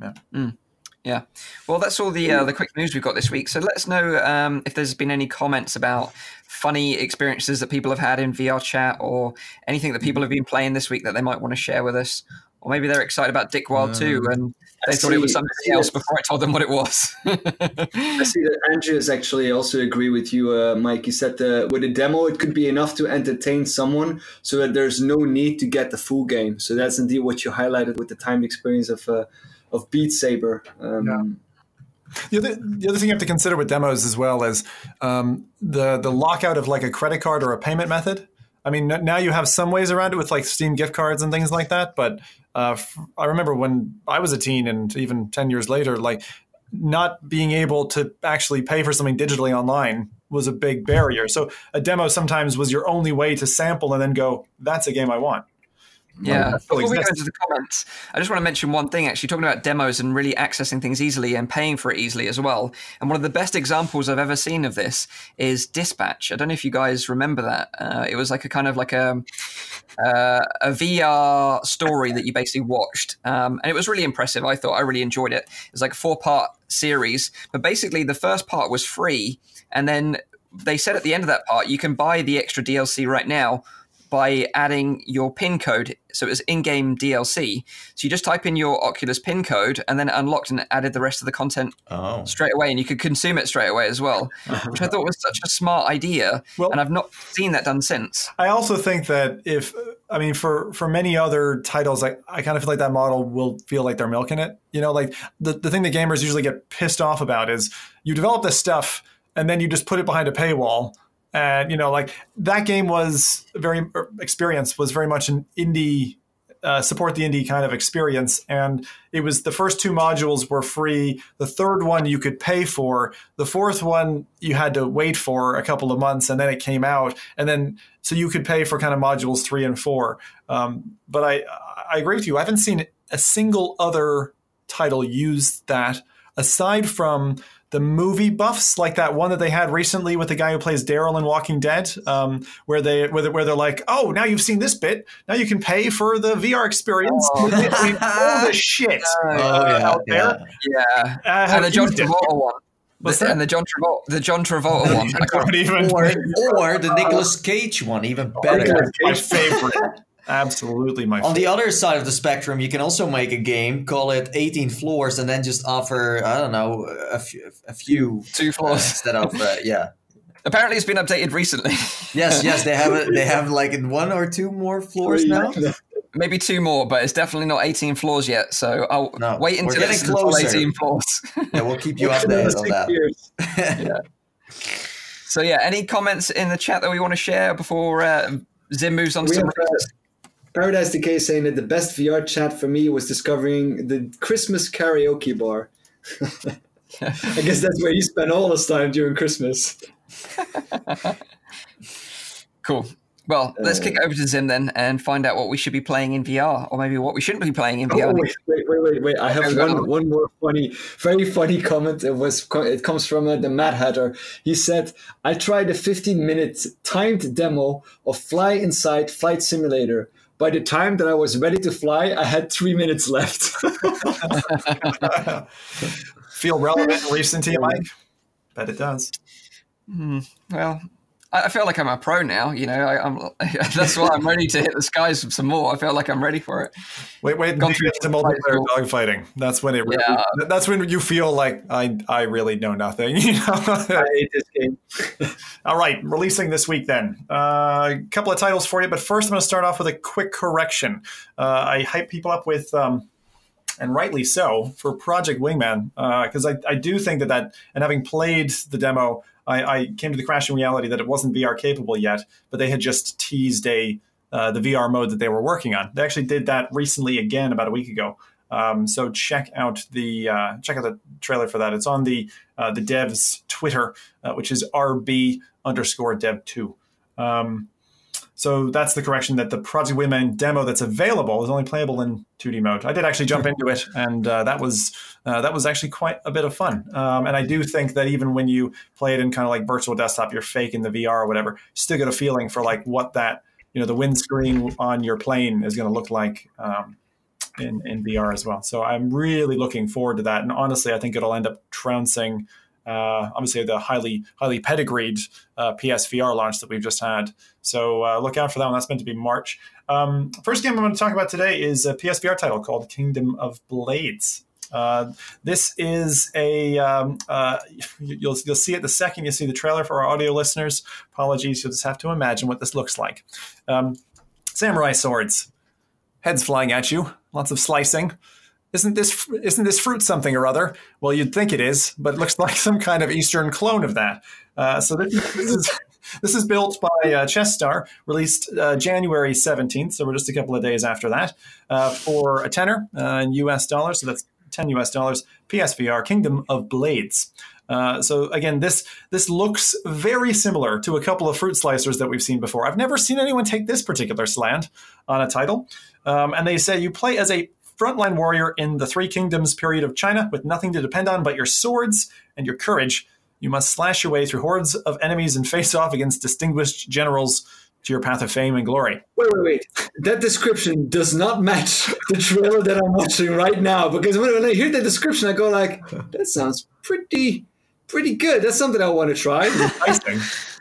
Yeah. Mm. Yeah. Well, that's all the uh, the quick news we've got this week. So let us know um, if there's been any comments about funny experiences that people have had in VR chat or anything that people have been playing this week that they might want to share with us. Or maybe they're excited about Dick Wilde too, um, and they I thought see, it was something else before I told them what it was. I see that Andrew is actually also agree with you, uh, Mike. He said uh, with a demo, it could be enough to entertain someone, so that there's no need to get the full game. So that's indeed what you highlighted with the timed experience of uh, of Beat Saber. Um, yeah. The other, the other thing you have to consider with demos as well is um, the the lockout of like a credit card or a payment method. I mean, now you have some ways around it with like Steam gift cards and things like that. But uh, I remember when I was a teen and even 10 years later, like not being able to actually pay for something digitally online was a big barrier. So a demo sometimes was your only way to sample and then go, that's a game I want. Yeah. Before we go into the comments, I just want to mention one thing actually, talking about demos and really accessing things easily and paying for it easily as well. And one of the best examples I've ever seen of this is Dispatch. I don't know if you guys remember that. Uh, it was like a kind of like a, uh, a VR story that you basically watched. Um, and it was really impressive. I thought I really enjoyed it. It was like a four part series, but basically the first part was free. And then they said at the end of that part, you can buy the extra DLC right now by adding your PIN code. So it was in-game DLC. So you just type in your Oculus PIN code, and then it unlocked and added the rest of the content oh. straight away, and you could consume it straight away as well, which I thought was such a smart idea. Well, and I've not seen that done since. I also think that if I mean, for for many other titles, I, I kind of feel like that model will feel like they're milking it. You know, like the, the thing that gamers usually get pissed off about is you develop this stuff and then you just put it behind a paywall and you know like that game was very er, experience was very much an indie uh, support the indie kind of experience. And it was the first two modules were free. The third one you could pay for. The fourth one you had to wait for a couple of months and then it came out. And then so you could pay for kind of modules three and four. Um, but i i agree with you. I haven't seen a single other title use that aside from the movie buffs, like that one that they had recently with the guy who plays Daryl in Walking Dead, um, where they where, where they're like, oh, now you've seen this bit, now you can pay for the VR experience. Oh. All the shit oh, uh, yeah, out there. Yeah, uh, and the John Travolta one. The, and the John Travolta, the John Travolta one, even, or, or the Nicolas Cage one, even better. my favorite. Absolutely, my. On the other side of the spectrum, you can also make a game, call it 18 floors, and then just offer I don't know a few, a few two floors uh, instead of uh, yeah. Apparently, it's been updated recently. yes, yes, they have it. They have like one or two more floors now. Maybe two more, but it's definitely not 18 floors yet. So I'll no, wait until it's closer. 18 floors. yeah, we'll keep you updated on that. yeah. So yeah, any comments in the chat that we want to share before uh, Zim moves on we to have, uh, Paradise Decay saying that the best VR chat for me was discovering the Christmas karaoke bar. I guess that's where you spend all this time during Christmas. cool. Well, let's kick uh, over to Zim then and find out what we should be playing in VR, or maybe what we shouldn't be playing in oh, VR. Wait, wait, wait, wait, wait. I have one, one more funny, very funny comment. It was it comes from uh, the Mad Hatter. He said, "I tried a 15 minute timed demo of Fly Inside Flight Simulator. By the time that I was ready to fly, I had three minutes left." Feel relevant and recent to you, Mike? Bet it does. Mm, well, I feel like I'm a pro now. You know, I, am that's why I'm ready to hit the skies some more. I feel like I'm ready for it. Wait, wait, Gone through to multiplayer dogfighting. That's when it. Really, yeah. That's when you feel like I, I really know nothing. You know, I hate this game. All right, releasing this week then. Uh, a couple of titles for you, but first I'm going to start off with a quick correction. Uh, I hype people up with. Um, and rightly so, for Project Wingman, because uh, I, I do think that that, and having played the demo, I, I, came to the crashing reality that it wasn't VR capable yet, but they had just teased a uh, the VR mode that they were working on. They actually did that recently again about a week ago. Um, so check out the uh, check out the trailer for that. It's on the uh, the devs Twitter, uh, which is rb underscore dev two. Um, so that's the correction that the Project Wingman demo that's available is only playable in 2D mode. I did actually jump into it, and uh, that was uh, that was actually quite a bit of fun. Um, and I do think that even when you play it in kind of like virtual desktop, you're faking the VR or whatever, you still get a feeling for like what that you know the windscreen on your plane is going to look like um, in in VR as well. So I'm really looking forward to that. And honestly, I think it'll end up trouncing uh, obviously the highly highly pedigreed uh, PSVR launch that we've just had. So uh, look out for that one. That's meant to be March. Um, first game I'm going to talk about today is a PSVR title called Kingdom of Blades. Uh, this is a um, uh, you'll you'll see it the second you see the trailer for our audio listeners. Apologies, you'll just have to imagine what this looks like. Um, samurai swords, heads flying at you, lots of slicing isn't this isn't this fruit something or other? Well, you'd think it is, but it looks like some kind of Eastern clone of that. Uh, so this, this, is this is built by uh, Chesstar, released uh, January seventeenth, so we're just a couple of days after that, uh, for a tenner uh, in U.S. dollars. So that's ten U.S. dollars. PSVR Kingdom of Blades. Uh, so again, this this looks very similar to a couple of fruit slicers that we've seen before. I've never seen anyone take this particular slant on a title, um, and they say you play as a frontline warrior in the Three Kingdoms period of China with nothing to depend on but your swords and your courage. You must slash your way through hordes of enemies and face off against distinguished generals to your path of fame and glory. Wait, wait, wait. That description does not match the trailer that I'm watching right now because when I hear the description, I go like, that sounds pretty, pretty good. That's something I want to try.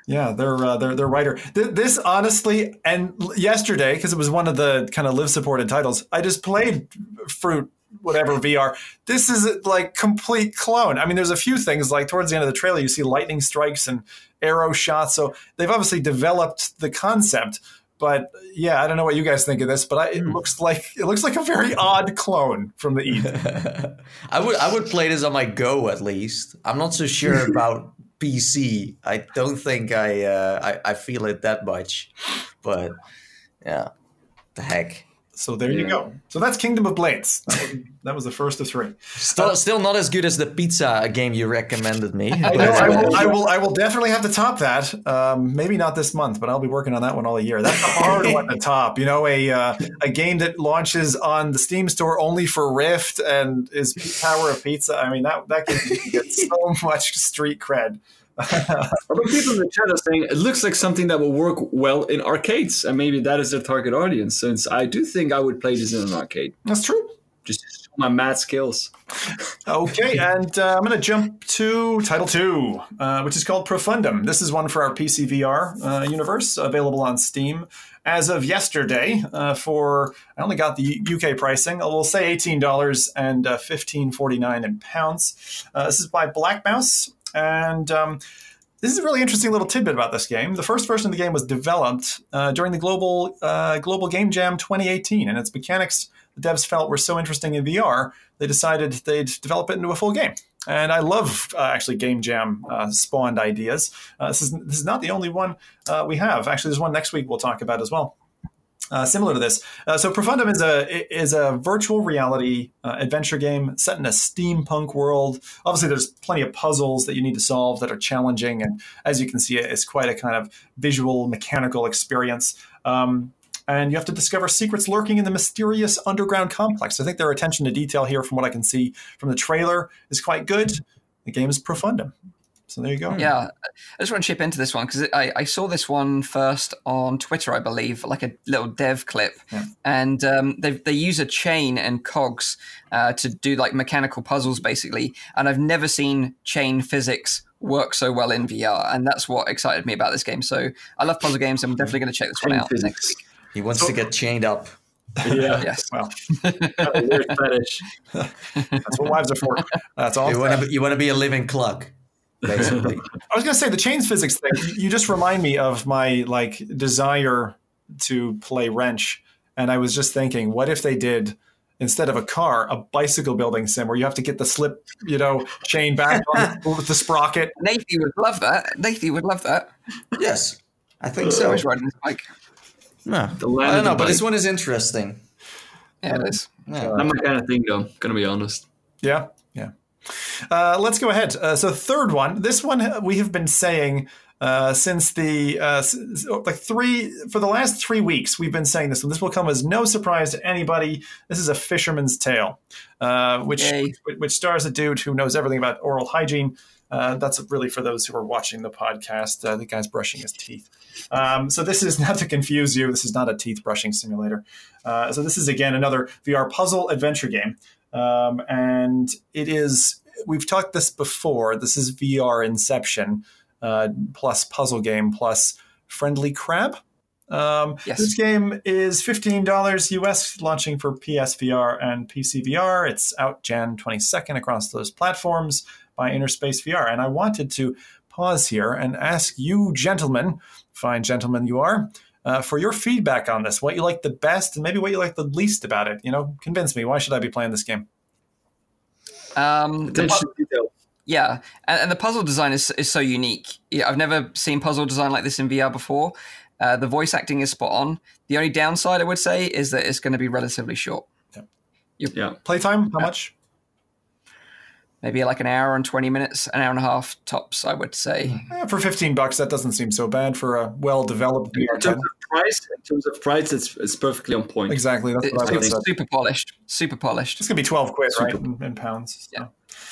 Yeah, their uh, their their writer. Th- this honestly, and yesterday because it was one of the kind of live supported titles, I just played Fruit whatever VR. This is like complete clone. I mean, there's a few things like towards the end of the trailer, you see lightning strikes and arrow shots. So they've obviously developed the concept. But yeah, I don't know what you guys think of this, but I, it mm. looks like it looks like a very odd clone from the Eve. I would I would play this on my Go at least. I'm not so sure about PC. I don't think I, uh, I, I feel it that much, but yeah, the heck. So there yeah. you go. So that's Kingdom of Blades. That was, that was the first of three. Still, uh, still not as good as the pizza game you recommended me. I, know, I, will, I will. I will definitely have to top that. Um, maybe not this month, but I'll be working on that one all year. That's a hard one to top. You know, a uh, a game that launches on the Steam store only for Rift and is Power of Pizza. I mean, that that game gets so much street cred. but people in the chat are saying it looks like something that will work well in arcades, and maybe that is their target audience. Since I do think I would play this in an arcade. That's true. Just my mad skills. okay, and uh, I'm going to jump to title two, uh, which is called Profundum. This is one for our PC VR uh, universe, available on Steam as of yesterday. Uh, for I only got the UK pricing. We'll say eighteen dollars and uh, fifteen forty nine in pounds. Uh, this is by Black Mouse. And um, this is a really interesting little tidbit about this game. The first version of the game was developed uh, during the global uh, global game jam 2018, and its mechanics the devs felt were so interesting in VR they decided they'd develop it into a full game. and I love uh, actually Game Jam uh, spawned ideas. Uh, this is this is not the only one uh, we have. Actually, there's one next week we'll talk about as well. Uh, similar to this. Uh, so Profundum is a is a virtual reality uh, adventure game set in a steampunk world. Obviously, there's plenty of puzzles that you need to solve that are challenging, and as you can see, it's quite a kind of visual mechanical experience. Um, and you have to discover secrets lurking in the mysterious underground complex. I think their attention to detail here, from what I can see from the trailer, is quite good. The game is Profundum. So there you go. Yeah, I just want to chip into this one because I, I, saw this one first on Twitter, I believe, like a little dev clip, yeah. and um, they they use a chain and cogs uh, to do like mechanical puzzles, basically. And I've never seen chain physics work so well in VR, and that's what excited me about this game. So I love puzzle games. And I'm definitely going to check this chain one out physics. next week. He wants so, to get chained up. Yeah. yes. Well, weird fetish. That's what wives are for. That's all. You want to you want to be a living clock basically. I was going to say the chains physics thing. You just remind me of my like desire to play wrench, and I was just thinking, what if they did instead of a car, a bicycle building sim where you have to get the slip, you know, chain back on with the sprocket. Nathie would love that. Nathie would love that. Yes, I think so. He's riding his bike. No, I don't know, but this one is interesting. Yeah, it is. Yeah. Not my kind of thing, though. Gonna be honest. Yeah, yeah. Uh, let's go ahead. Uh, so, third one. This one we have been saying uh, since the uh, like three for the last three weeks. We've been saying this one. This will come as no surprise to anybody. This is a Fisherman's Tale, uh, which Yay. which stars a dude who knows everything about oral hygiene. Uh, that's really for those who are watching the podcast. the guy's brushing his teeth. Um, so this is not to confuse you. This is not a teeth brushing simulator. so this is again another VR puzzle adventure game. Um, and it is, we've talked this before. This is VR Inception uh, plus puzzle game plus Friendly Crab. Um, yes. This game is $15 US, launching for PSVR and PCVR. It's out Jan 22nd across those platforms by Innerspace VR. And I wanted to pause here and ask you, gentlemen, fine gentlemen you are, uh, for your feedback on this. What you like the best, and maybe what you like the least about it. You know, convince me. Why should I be playing this game? Um, pu- yeah, and, and, the puzzle design is is so unique. Yeah, I've never seen puzzle design like this in VR before. Uh, the voice acting is spot on. The only downside I would say is that it's going to be relatively short. Yeah. yeah. Playtime? How much? Maybe like an hour and 20 minutes, an hour and a half tops, I would say. Yeah, for 15 bucks, that doesn't seem so bad for a well developed VR in terms of price. In terms of price, it's, it's perfectly on point. Exactly. That's what it's, I would Super polished. Super polished. It's going to be 12 quid, super. right? In, in pounds. So. Yeah.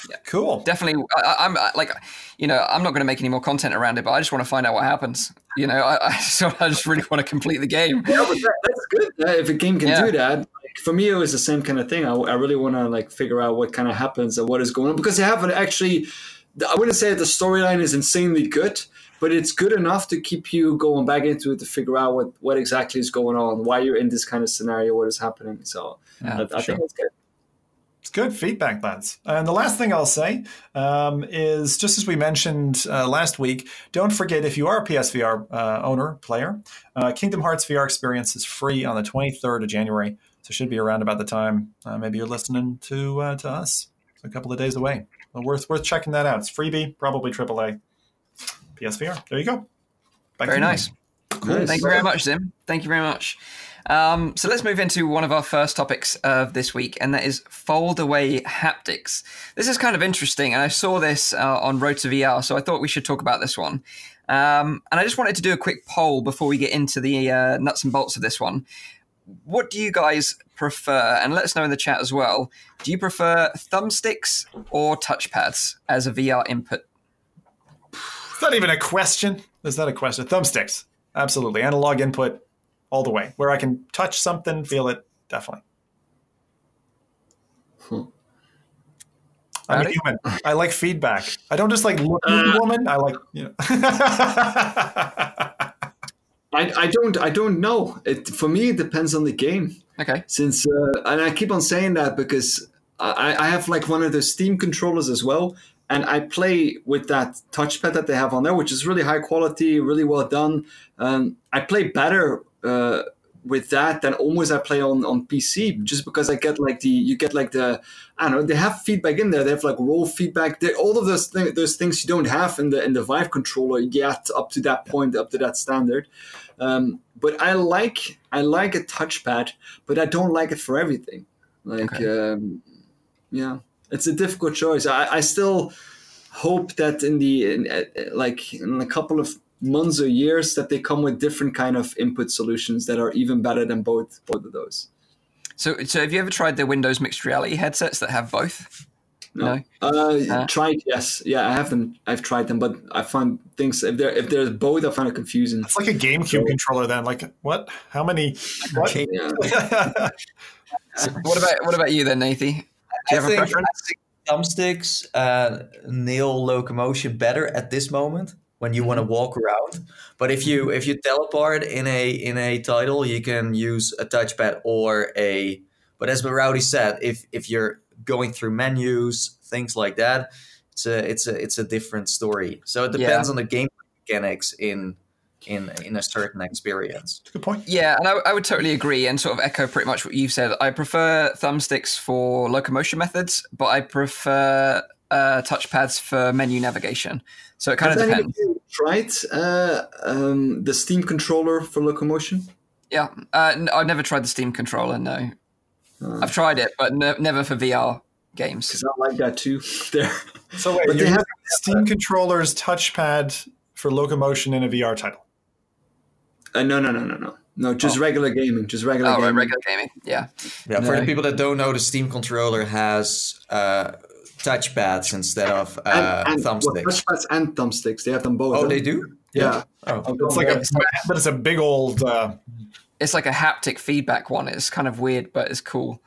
Yeah. Cool. Definitely. I, am like, you know, I'm not going to make any more content around it, but I just want to find out what happens. You know, I, I, so I just really want to complete the game. Yeah, but that, that's good. if a game can yeah. do that, for me, it was the same kind of thing. I, I really want to like figure out what kind of happens and what is going on because they haven't actually. I wouldn't say the storyline is insanely good, but it's good enough to keep you going back into it to figure out what what exactly is going on, why you're in this kind of scenario, what is happening. So yeah, I, I sure. think it's good. It's good feedback, lads. And the last thing I'll say um, is just as we mentioned uh, last week, don't forget if you are a PSVR uh, owner, player, uh, Kingdom Hearts VR experience is free on the 23rd of January. So it should be around about the time uh, maybe you're listening to uh, to us. It's a couple of days away. Well, worth worth checking that out. It's freebie, probably AAA. PSVR. There you go. Back very nice. Cool. Thank you very much, Zim. Thank you very much. Um, so let's move into one of our first topics of this week, and that is fold away haptics. This is kind of interesting, and I saw this uh, on Road to VR, so I thought we should talk about this one. Um, and I just wanted to do a quick poll before we get into the uh, nuts and bolts of this one what do you guys prefer? And let us know in the chat as well. Do you prefer thumbsticks or touchpads as a VR input? It's not even a question. Is that a question? Thumbsticks, absolutely. Analog input, all the way. Where I can touch something, feel it, definitely. Hmm. I'm a human. I like feedback. I don't just like look at a uh, woman. I like you know. I, I don't I don't know. It for me it depends on the game. Okay. Since uh, and I keep on saying that because I, I have like one of the Steam controllers as well, and I play with that touchpad that they have on there, which is really high quality, really well done. Um, I play better uh, with that than almost I play on, on PC just because I get like the you get like the I don't know they have feedback in there. They have like roll feedback. They, all of those th- those things you don't have in the in the Vive controller yet up to that point up to that standard. Um, but I like I like a touchpad but I don't like it for everything. Like okay. um, yeah it's a difficult choice. I, I still hope that in the in, uh, like in a couple of months or years that they come with different kind of input solutions that are even better than both both of those. So, so have you ever tried the Windows mixed reality headsets that have both? No, no? Uh, uh, tried. Yes, yeah, I have them. I've tried them, but I find things if they're if there's both, I find it confusing. It's like a GameCube so, controller. Then, like, what? How many? What? Yeah. what about what about you then, Nathie? Do you I have think, a preference? thumbsticks uh, nail locomotion better at this moment when you mm-hmm. want to walk around. But if you if you teleport in a in a title, you can use a touchpad or a. But as Rowdy said, if if you're going through menus, things like that, it's a it's a it's a different story. So it depends yeah. on the game mechanics in in in a certain experience. Good point. Yeah, and I, I, would totally agree and sort of echo pretty much what you've said. I prefer thumbsticks for locomotion methods, but I prefer uh, touchpads for menu navigation. So it kind Has of depends. tried uh, um, the Steam controller for locomotion? Yeah, uh, I've never tried the Steam controller. No, uh. I've tried it, but ne- never for VR games. Because I like that too. there. So wait, but you have Steam controllers touchpad for locomotion in a VR title. Uh, no, no, no, no, no. No, just oh. regular gaming. Just regular. Oh, gaming. Right, regular gaming. Yeah. Yeah. For the people that don't know, the Steam controller has uh, touchpads instead of uh, and, and, thumbsticks. Well, touchpads and thumbsticks. They have them both. Oh, they do. Yeah. yeah. Oh. It's like a, but it's a big old. Uh... It's like a haptic feedback one. It's kind of weird, but it's cool.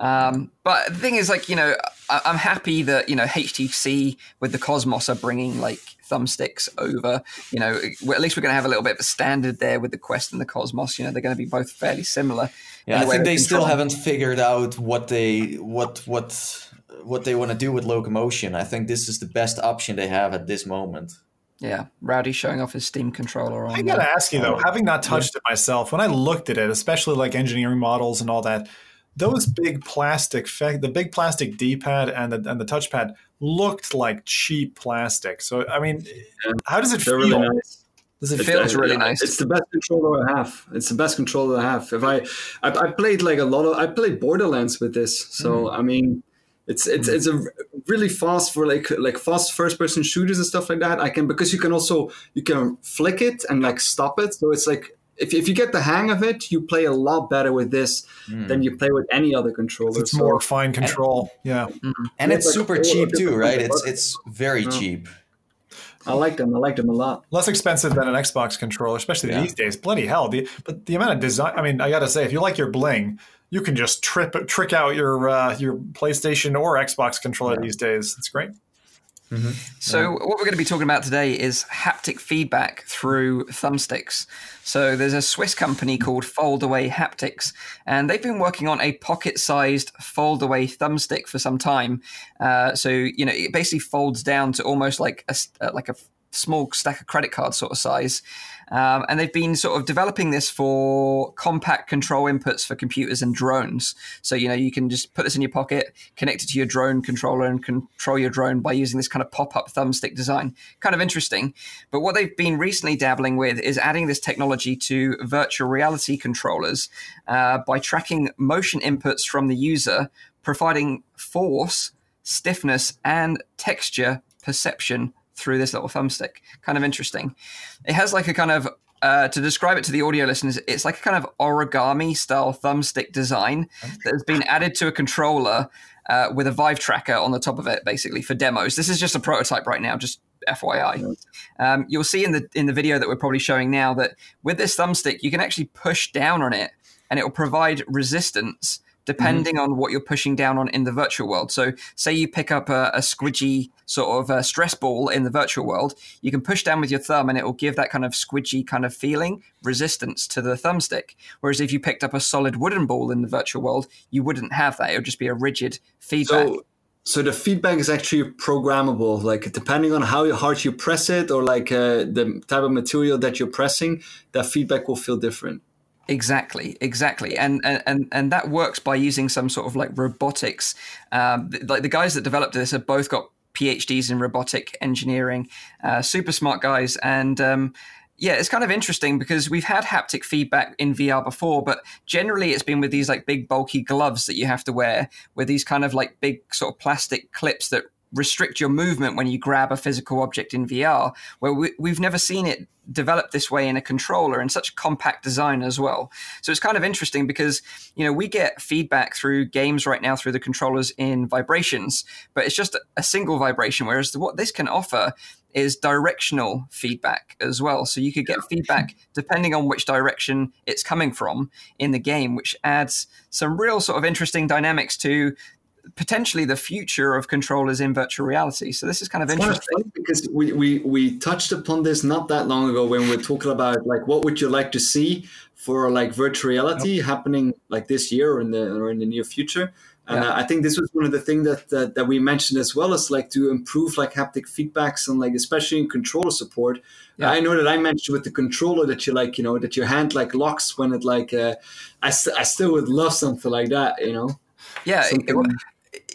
Um, but the thing is, like, you know, I, am happy that, you know, HTC with the Cosmos are bringing like thumbsticks over. You know, at least we're going to have a little bit of a standard there with the Quest and the Cosmos. You know, they're going to be both fairly similar. Yeah, I think they still haven't figured out what they, what, what, what they want to do with locomotion. I think this is the best option they have at this moment. Yeah, Rowdy showing off his Steam controller. On I gotta ask you though, having not touched yeah. it myself, when I looked at it, especially like engineering models and all that, those big plastic, the big plastic D-pad and the and the touchpad looked like cheap plastic. So I mean, yeah. how does it They're feel? Really nice. Does it feel? It's really nice. It's the best controller I have. It's the best controller I have. If I, I, I played like a lot of, I played Borderlands with this. So mm. I mean, it's it's mm. it's a really fast for like like fast first person shooters and stuff like that. I can because you can also you can flick it and like stop it. So it's like if, if you get the hang of it, you play a lot better with this mm. than you play with any other controller. It's so, more fine control, and, yeah, mm-hmm. and it's, it's super cheap too, right? It's it's very yeah. cheap. I like them. I like them a lot. Less expensive than an Xbox controller, especially yeah. these days. Bloody hell! The, but the amount of design. I mean, I got to say, if you like your bling, you can just trip trick out your uh, your PlayStation or Xbox controller yeah. these days. It's great. Mm-hmm. So, what we're going to be talking about today is haptic feedback through thumbsticks. So, there's a Swiss company called Foldaway Haptics, and they've been working on a pocket sized foldaway thumbstick for some time. Uh, so, you know, it basically folds down to almost like a, uh, like a small stack of credit card sort of size. Um, and they've been sort of developing this for compact control inputs for computers and drones. So, you know, you can just put this in your pocket, connect it to your drone controller, and control your drone by using this kind of pop up thumbstick design. Kind of interesting. But what they've been recently dabbling with is adding this technology to virtual reality controllers uh, by tracking motion inputs from the user, providing force, stiffness, and texture perception through this little thumbstick. Kind of interesting. It has like a kind of uh, to describe it to the audio listeners, it's like a kind of origami style thumbstick design that has been added to a controller uh, with a Vive tracker on the top of it, basically for demos. This is just a prototype right now, just FYI. Um, you'll see in the in the video that we're probably showing now that with this thumbstick, you can actually push down on it, and it will provide resistance depending mm-hmm. on what you're pushing down on in the virtual world. So, say you pick up a, a squidgy sort of a stress ball in the virtual world, you can push down with your thumb and it will give that kind of squidgy kind of feeling, resistance to the thumbstick. Whereas if you picked up a solid wooden ball in the virtual world, you wouldn't have that. It would just be a rigid feedback. So- so the feedback is actually programmable like depending on how hard you press it or like uh, the type of material that you're pressing that feedback will feel different Exactly, exactly, and and and that works by using some sort of like robotics. Um, like the guys that developed this have both got PhDs in robotic engineering, uh, super smart guys, and um, yeah, it's kind of interesting because we've had haptic feedback in VR before, but generally it's been with these like big bulky gloves that you have to wear with these kind of like big sort of plastic clips that restrict your movement when you grab a physical object in VR, where we, have never seen it developed this way in a controller in such compact design as well. So it's kind of interesting because you know we get feedback through games right now through the controllers in vibrations, but it's just a single vibration. Whereas what this can offer is directional feedback as well. So you could get feedback depending on which direction it's coming from in the game, which adds some real sort of interesting dynamics to potentially the future of controllers in virtual reality. So this is kind of it's interesting kind of because we, we we touched upon this not that long ago when we are talking about like what would you like to see for like virtual reality yep. happening like this year or in the or in the near future. And yeah. I think this was one of the things that, that, that we mentioned as well as like to improve like haptic feedbacks and like especially in controller support. Yeah. I know that I mentioned with the controller that you like you know that your hand like locks when it like uh, I st- I still would love something like that you know. Yeah,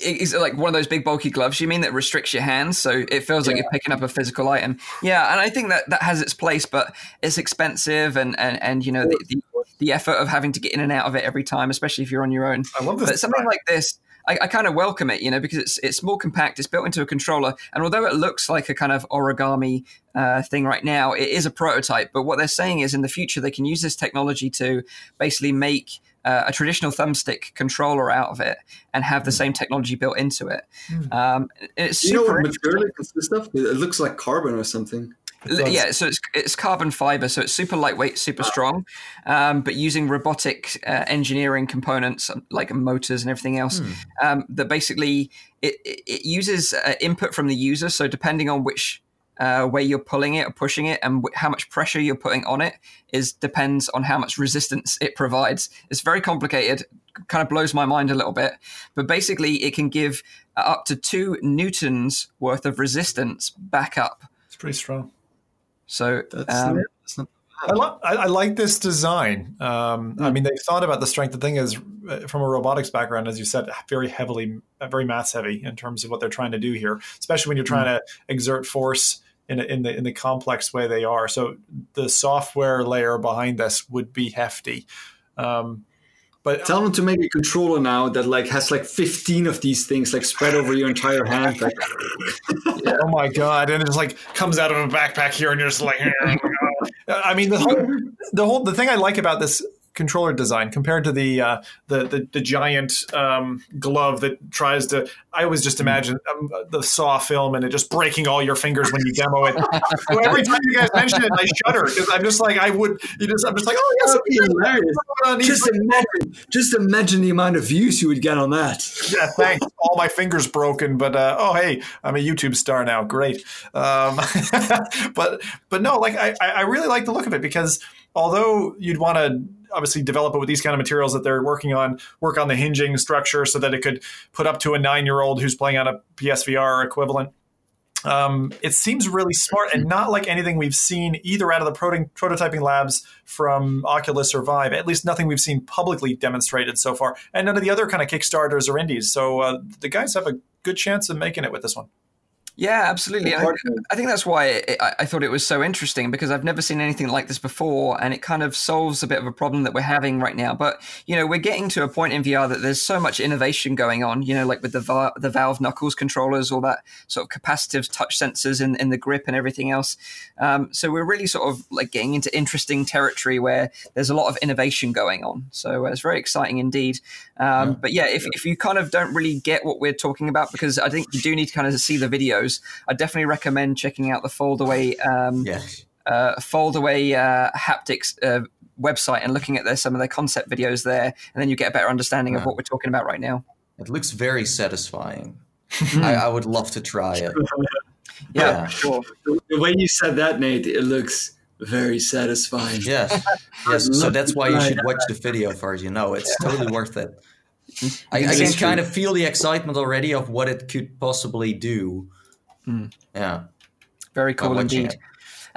is it like one of those big bulky gloves you mean that restricts your hands so it feels like you're picking up a physical item yeah and i think that that has its place but it's expensive and and, and you know the, the, the effort of having to get in and out of it every time especially if you're on your own I love this but something like this I, I kind of welcome it, you know, because it's it's more compact. It's built into a controller, and although it looks like a kind of origami uh, thing right now, it is a prototype. But what they're saying is, in the future, they can use this technology to basically make uh, a traditional thumbstick controller out of it and have the hmm. same technology built into it. Mm. Um, it's you know what material it consists of? It looks like carbon or something. Yeah, so it's it's carbon fiber, so it's super lightweight, super ah. strong, um, but using robotic uh, engineering components um, like motors and everything else. Hmm. Um, that basically it, it uses uh, input from the user. So depending on which uh, where you're pulling it or pushing it and how much pressure you're putting on it is depends on how much resistance it provides. It's very complicated, kind of blows my mind a little bit, but basically it can give up to two newtons worth of resistance back up. It's pretty strong. So that's, um, that's not I, lo- I, I, like this design. Um, I hmm. mean, they thought about the strength. The thing is, uh, from a robotics background, as you said, very heavily, very mass heavy in terms of what they're trying to do here. Especially when you're trying mm. to exert force in, in the in the complex way they are. So the software layer behind this would be hefty. Um, but tell them to make a controller now that like has like 15 of these things like spread over your entire hand. Like, yeah. Oh my god! And it just like comes out of a backpack here, and you're just like, oh I mean, the whole, the whole the thing I like about this controller design compared to the uh, the, the, the giant um, glove that tries to. I always just imagine um, the Saw film and it just breaking all your fingers when you demo it. so every time you guys mention it, I shudder because I'm just like I would. You just I'm just like oh yes, be hilarious. Just imagine, just imagine the amount of views you would get on that. Yeah, thanks. all my fingers broken, but uh, oh hey, I'm a YouTube star now. Great. Um, but but no, like I I really like the look of it because although you'd want to obviously develop it with these kind of materials that they're working on, work on the hinging structure so that it could put up to a nine year old who's playing on a PSVR equivalent. Um, it seems really smart and not like anything we've seen either out of the proto- prototyping labs from Oculus or Vive. At least nothing we've seen publicly demonstrated so far, and none of the other kind of Kickstarters or indies. So uh, the guys have a good chance of making it with this one. Yeah, absolutely. I, I, think that's why it, I, I, thought it was so interesting because I've never seen anything like this before, and it kind of solves a bit of a problem that we're having right now. But you know, we're getting to a point in VR that there's so much innovation going on. You know, like with the the Valve Knuckles controllers, all that sort of capacitive touch sensors in, in the grip and everything else. Um, so we're really sort of like getting into interesting territory where there's a lot of innovation going on. So uh, it's very exciting indeed. Um, yeah. But yeah, if, if you kind of don't really get what we're talking about, because I think you do need to kind of see the videos, I definitely recommend checking out the Foldaway. Um, yes. Uh, Foldaway uh, haptics uh, website and looking at their, some of their concept videos there, and then you get a better understanding yeah. of what we're talking about right now. It looks very satisfying. I, I, would love to try it. yeah, yeah, sure. The way you said that, Nate, it looks very satisfying. Yes, yes. so that's why you should watch the video first. You know, it's totally worth it. I, I can kind of feel the excitement already of what it could possibly do. Mm. Yeah, very cool indeed.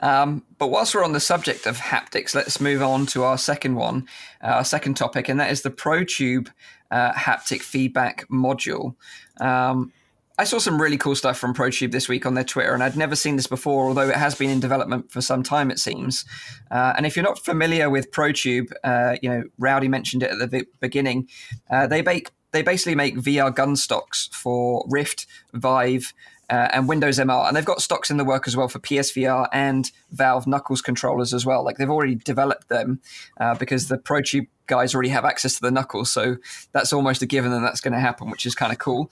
Um, but whilst we're on the subject of haptics, let's move on to our second one, uh, our second topic, and that is the ProTube uh, haptic feedback module. Um, I saw some really cool stuff from ProTube this week on their Twitter, and I'd never seen this before, although it has been in development for some time, it seems. Uh, and if you're not familiar with ProTube, uh, you know, Rowdy mentioned it at the beginning. Uh, they make they basically make VR gun stocks for Rift, Vive, uh, and Windows MR, and they've got stocks in the work as well for PSVR and Valve Knuckles controllers as well. Like they've already developed them uh, because the ProTube guys already have access to the Knuckles, so that's almost a given that that's going to happen, which is kind of cool.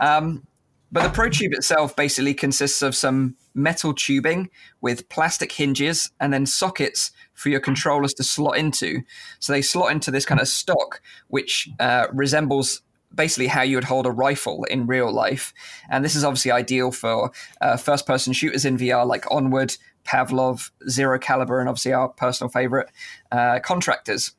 Um, but the ProTube itself basically consists of some metal tubing with plastic hinges and then sockets for your controllers to slot into. So they slot into this kind of stock, which uh, resembles basically how you would hold a rifle in real life. And this is obviously ideal for uh, first person shooters in VR like Onward, Pavlov, Zero Caliber, and obviously our personal favorite, uh, Contractors.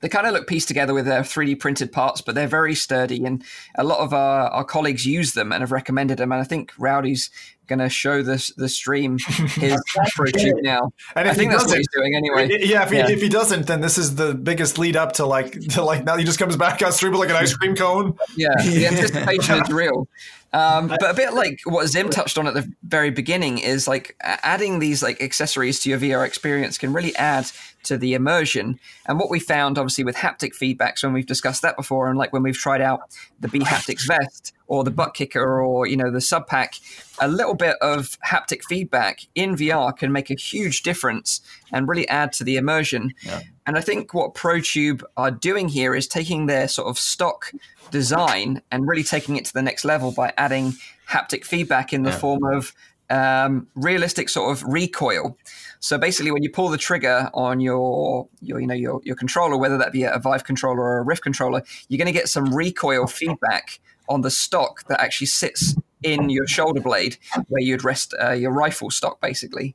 They kind of look pieced together with their 3D printed parts, but they're very sturdy. And a lot of our, our colleagues use them and have recommended them. And I think Rowdy's going to show this the stream his prototype now. And I think that's what he's doing anyway. Yeah if, he, yeah if, He, doesn't, then this is the biggest lead up to like to like now he just comes back on stream with like an ice cream cone. Yeah, the anticipation is real. Um, but a bit like what Zim touched on at the very beginning is like adding these like accessories to your VR experience can really add to the immersion. And what we found, obviously, with haptic feedbacks when we've discussed that before, and like when we've tried out the bHaptics vest or the butt kicker or you know the sub pack, a little bit of haptic feedback in VR can make a huge difference and really add to the immersion. Yeah. And I think what ProTube are doing here is taking their sort of stock design and really taking it to the next level by adding haptic feedback in the yeah. form of um, realistic sort of recoil. So basically, when you pull the trigger on your, your you know your, your controller, whether that be a Vive controller or a Rift controller, you're going to get some recoil feedback on the stock that actually sits in your shoulder blade where you'd rest uh, your rifle stock, basically.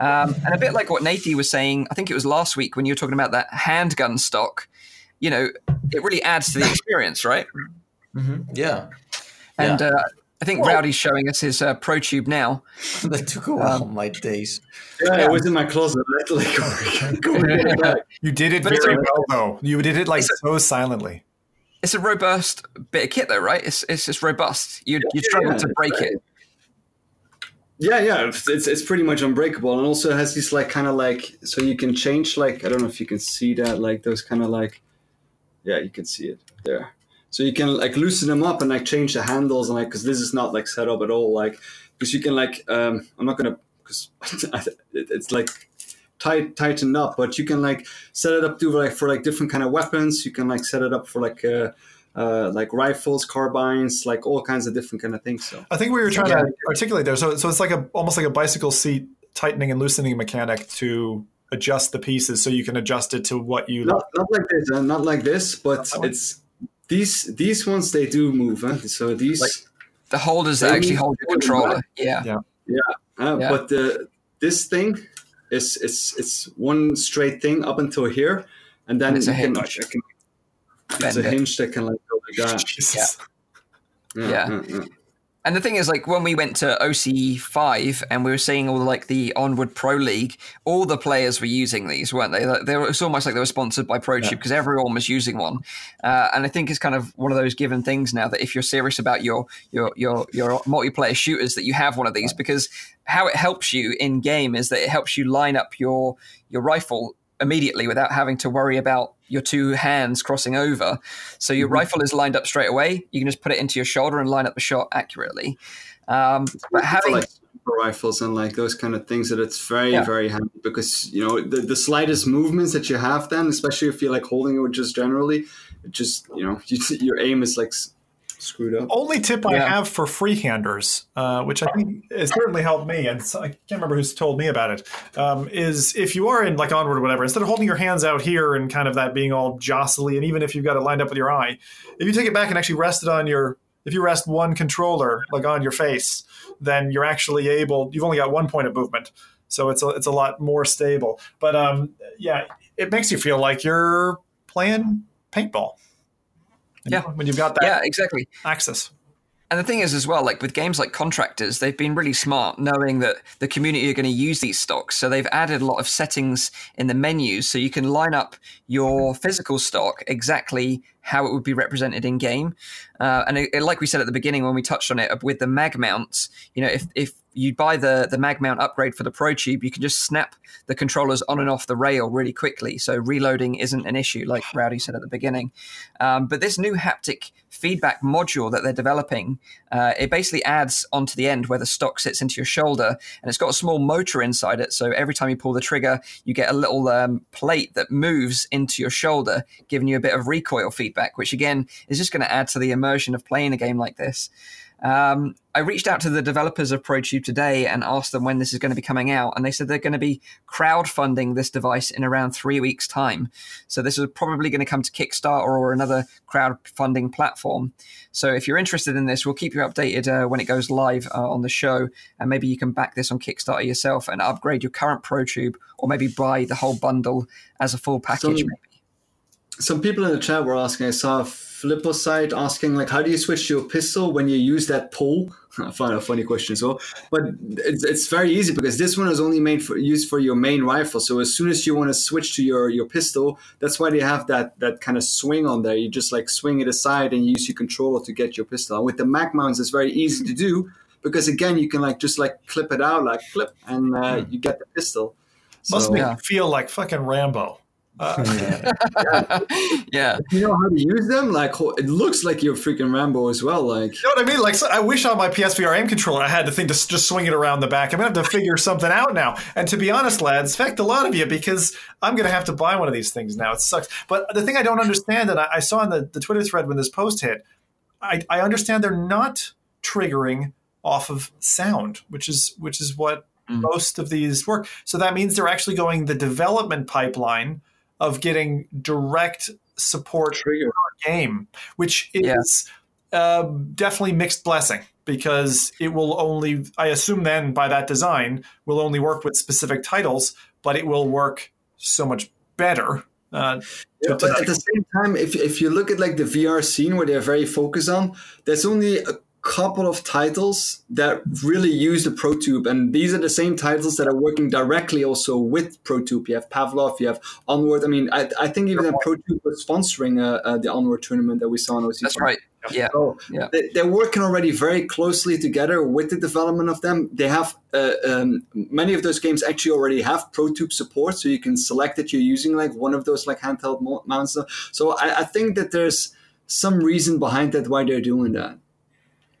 Um, and a bit like what Nathie was saying, I think it was last week when you were talking about that handgun stock you know, it really adds to the experience, right? Mm-hmm. Yeah. And yeah. Uh, I think well, Rowdy's showing us his uh, ProTube now. that took a while, um, my days. Yeah, yeah, it was in my closet. Like, you did it but very well, though. You did it like so silently. It's a robust bit of kit, though, right? It's it's just robust. You you struggle to break right. it. Yeah, yeah, it's, it's pretty much unbreakable, and also has these like kind of like so you can change like I don't know if you can see that like those kind of like yeah, you can see it there. So you can like loosen them up and like change the handles and like because this is not like set up at all. Like because you can like um, I'm not gonna because it's like tight tightened up, but you can like set it up to like for like different kind of weapons. You can like set it up for like. Uh, uh, like rifles, carbines, like all kinds of different kind of things. So I think we were trying yeah. to articulate there. So so it's like a almost like a bicycle seat tightening and loosening mechanic to adjust the pieces so you can adjust it to what you not, not like this uh, not like this but it's these these ones they do move huh? so these like the holders that actually hold your controller. yeah. Yeah. Yeah, uh, yeah. but the this thing is it's it's one straight thing up until here and then and it's a hinge. can, can, it's a hinge that can like go like that. Yeah. yeah. yeah and the thing is, like when we went to OC five and we were seeing all like the Onward Pro League, all the players were using these, weren't they? They were, it's almost like they were sponsored by ProTube because yeah. everyone was using one. Uh, and I think it's kind of one of those given things now that if you're serious about your your your your multiplayer shooters, that you have one of these because how it helps you in game is that it helps you line up your your rifle immediately without having to worry about your two hands crossing over. So your mm-hmm. rifle is lined up straight away. You can just put it into your shoulder and line up the shot accurately. Um, but having like rifles and like those kind of things that it's very yeah. very handy because you know the, the slightest movements that you have then especially if you're like holding it just generally it just you know you, your aim is like screwed up. Only tip yeah. I have for freehanders, uh, which I think has certainly helped me, and I can't remember who's told me about it, um, is if you are in like onward or whatever, instead of holding your hands out here and kind of that being all jostly, and even if you've got it lined up with your eye, if you take it back and actually rest it on your, if you rest one controller like on your face, then you're actually able. You've only got one point of movement, so it's a, it's a lot more stable. But um, yeah, it makes you feel like you're playing paintball yeah, when you've got that. Yeah, exactly. Access. And the thing is, as well, like with games like Contractors, they've been really smart knowing that the community are going to use these stocks. So they've added a lot of settings in the menus so you can line up your physical stock exactly how it would be represented in game. Uh, and it, it, like we said at the beginning when we touched on it with the mag mounts, you know, if, if you buy the, the mag mount upgrade for the ProTube, you can just snap the controllers on and off the rail really quickly. So reloading isn't an issue, like Rowdy said at the beginning. Um, but this new haptic feedback module that they're developing, uh, it basically adds onto the end where the stock sits into your shoulder, and it's got a small motor inside it. So every time you pull the trigger, you get a little um, plate that moves into your shoulder, giving you a bit of recoil feedback, which again is just going to add to the immersion of playing a game like this. Um, I reached out to the developers of ProTube today and asked them when this is going to be coming out, and they said they're going to be crowdfunding this device in around three weeks' time. So this is probably going to come to Kickstarter or another crowdfunding platform. So if you're interested in this, we'll keep you updated uh, when it goes live uh, on the show, and maybe you can back this on Kickstarter yourself and upgrade your current ProTube, or maybe buy the whole bundle as a full package. Some, some people in the chat were asking. I saw side asking like, how do you switch to your pistol when you use that pull? I find a funny question as well, but it's, it's very easy because this one is only made for used for your main rifle. So as soon as you want to switch to your your pistol, that's why they have that that kind of swing on there. You just like swing it aside and you use your controller to get your pistol. And with the mag mounts, it's very easy to do because again, you can like just like clip it out like clip, and uh, hmm. you get the pistol. Must make yeah. you feel like fucking Rambo. Uh, yeah. yeah. You know how to use them? Like, it looks like you're freaking Rambo as well. Like, you know what I mean? Like, so I wish on my PSVR aim controller I had the thing to just swing it around the back. I'm gonna have to figure something out now. And to be honest, lads, fact a lot of you because I'm gonna have to buy one of these things now. It sucks. But the thing I don't understand, and I, I saw in the, the Twitter thread when this post hit, I, I understand they're not triggering off of sound, which is which is what mm. most of these work. So that means they're actually going the development pipeline of getting direct support for your game, which is yeah. uh, definitely mixed blessing because it will only, I assume, then by that design, will only work with specific titles, but it will work so much better. Uh, yeah, but at the same time, if, if you look at like the VR scene where they're very focused on, there's only a couple of titles that really use the ProTube, and these are the same titles that are working directly also with ProTube. You have Pavlov, you have Onward. I mean, I, I think even that ProTube was sponsoring uh, uh, the Onward tournament that we saw in OC. That's right. Yeah. So yeah. They, are working already very closely together with the development of them. They have uh, um, many of those games actually already have ProTube support, so you can select that you're using like one of those like handheld mounts. So I, I think that there's some reason behind that why they're doing that.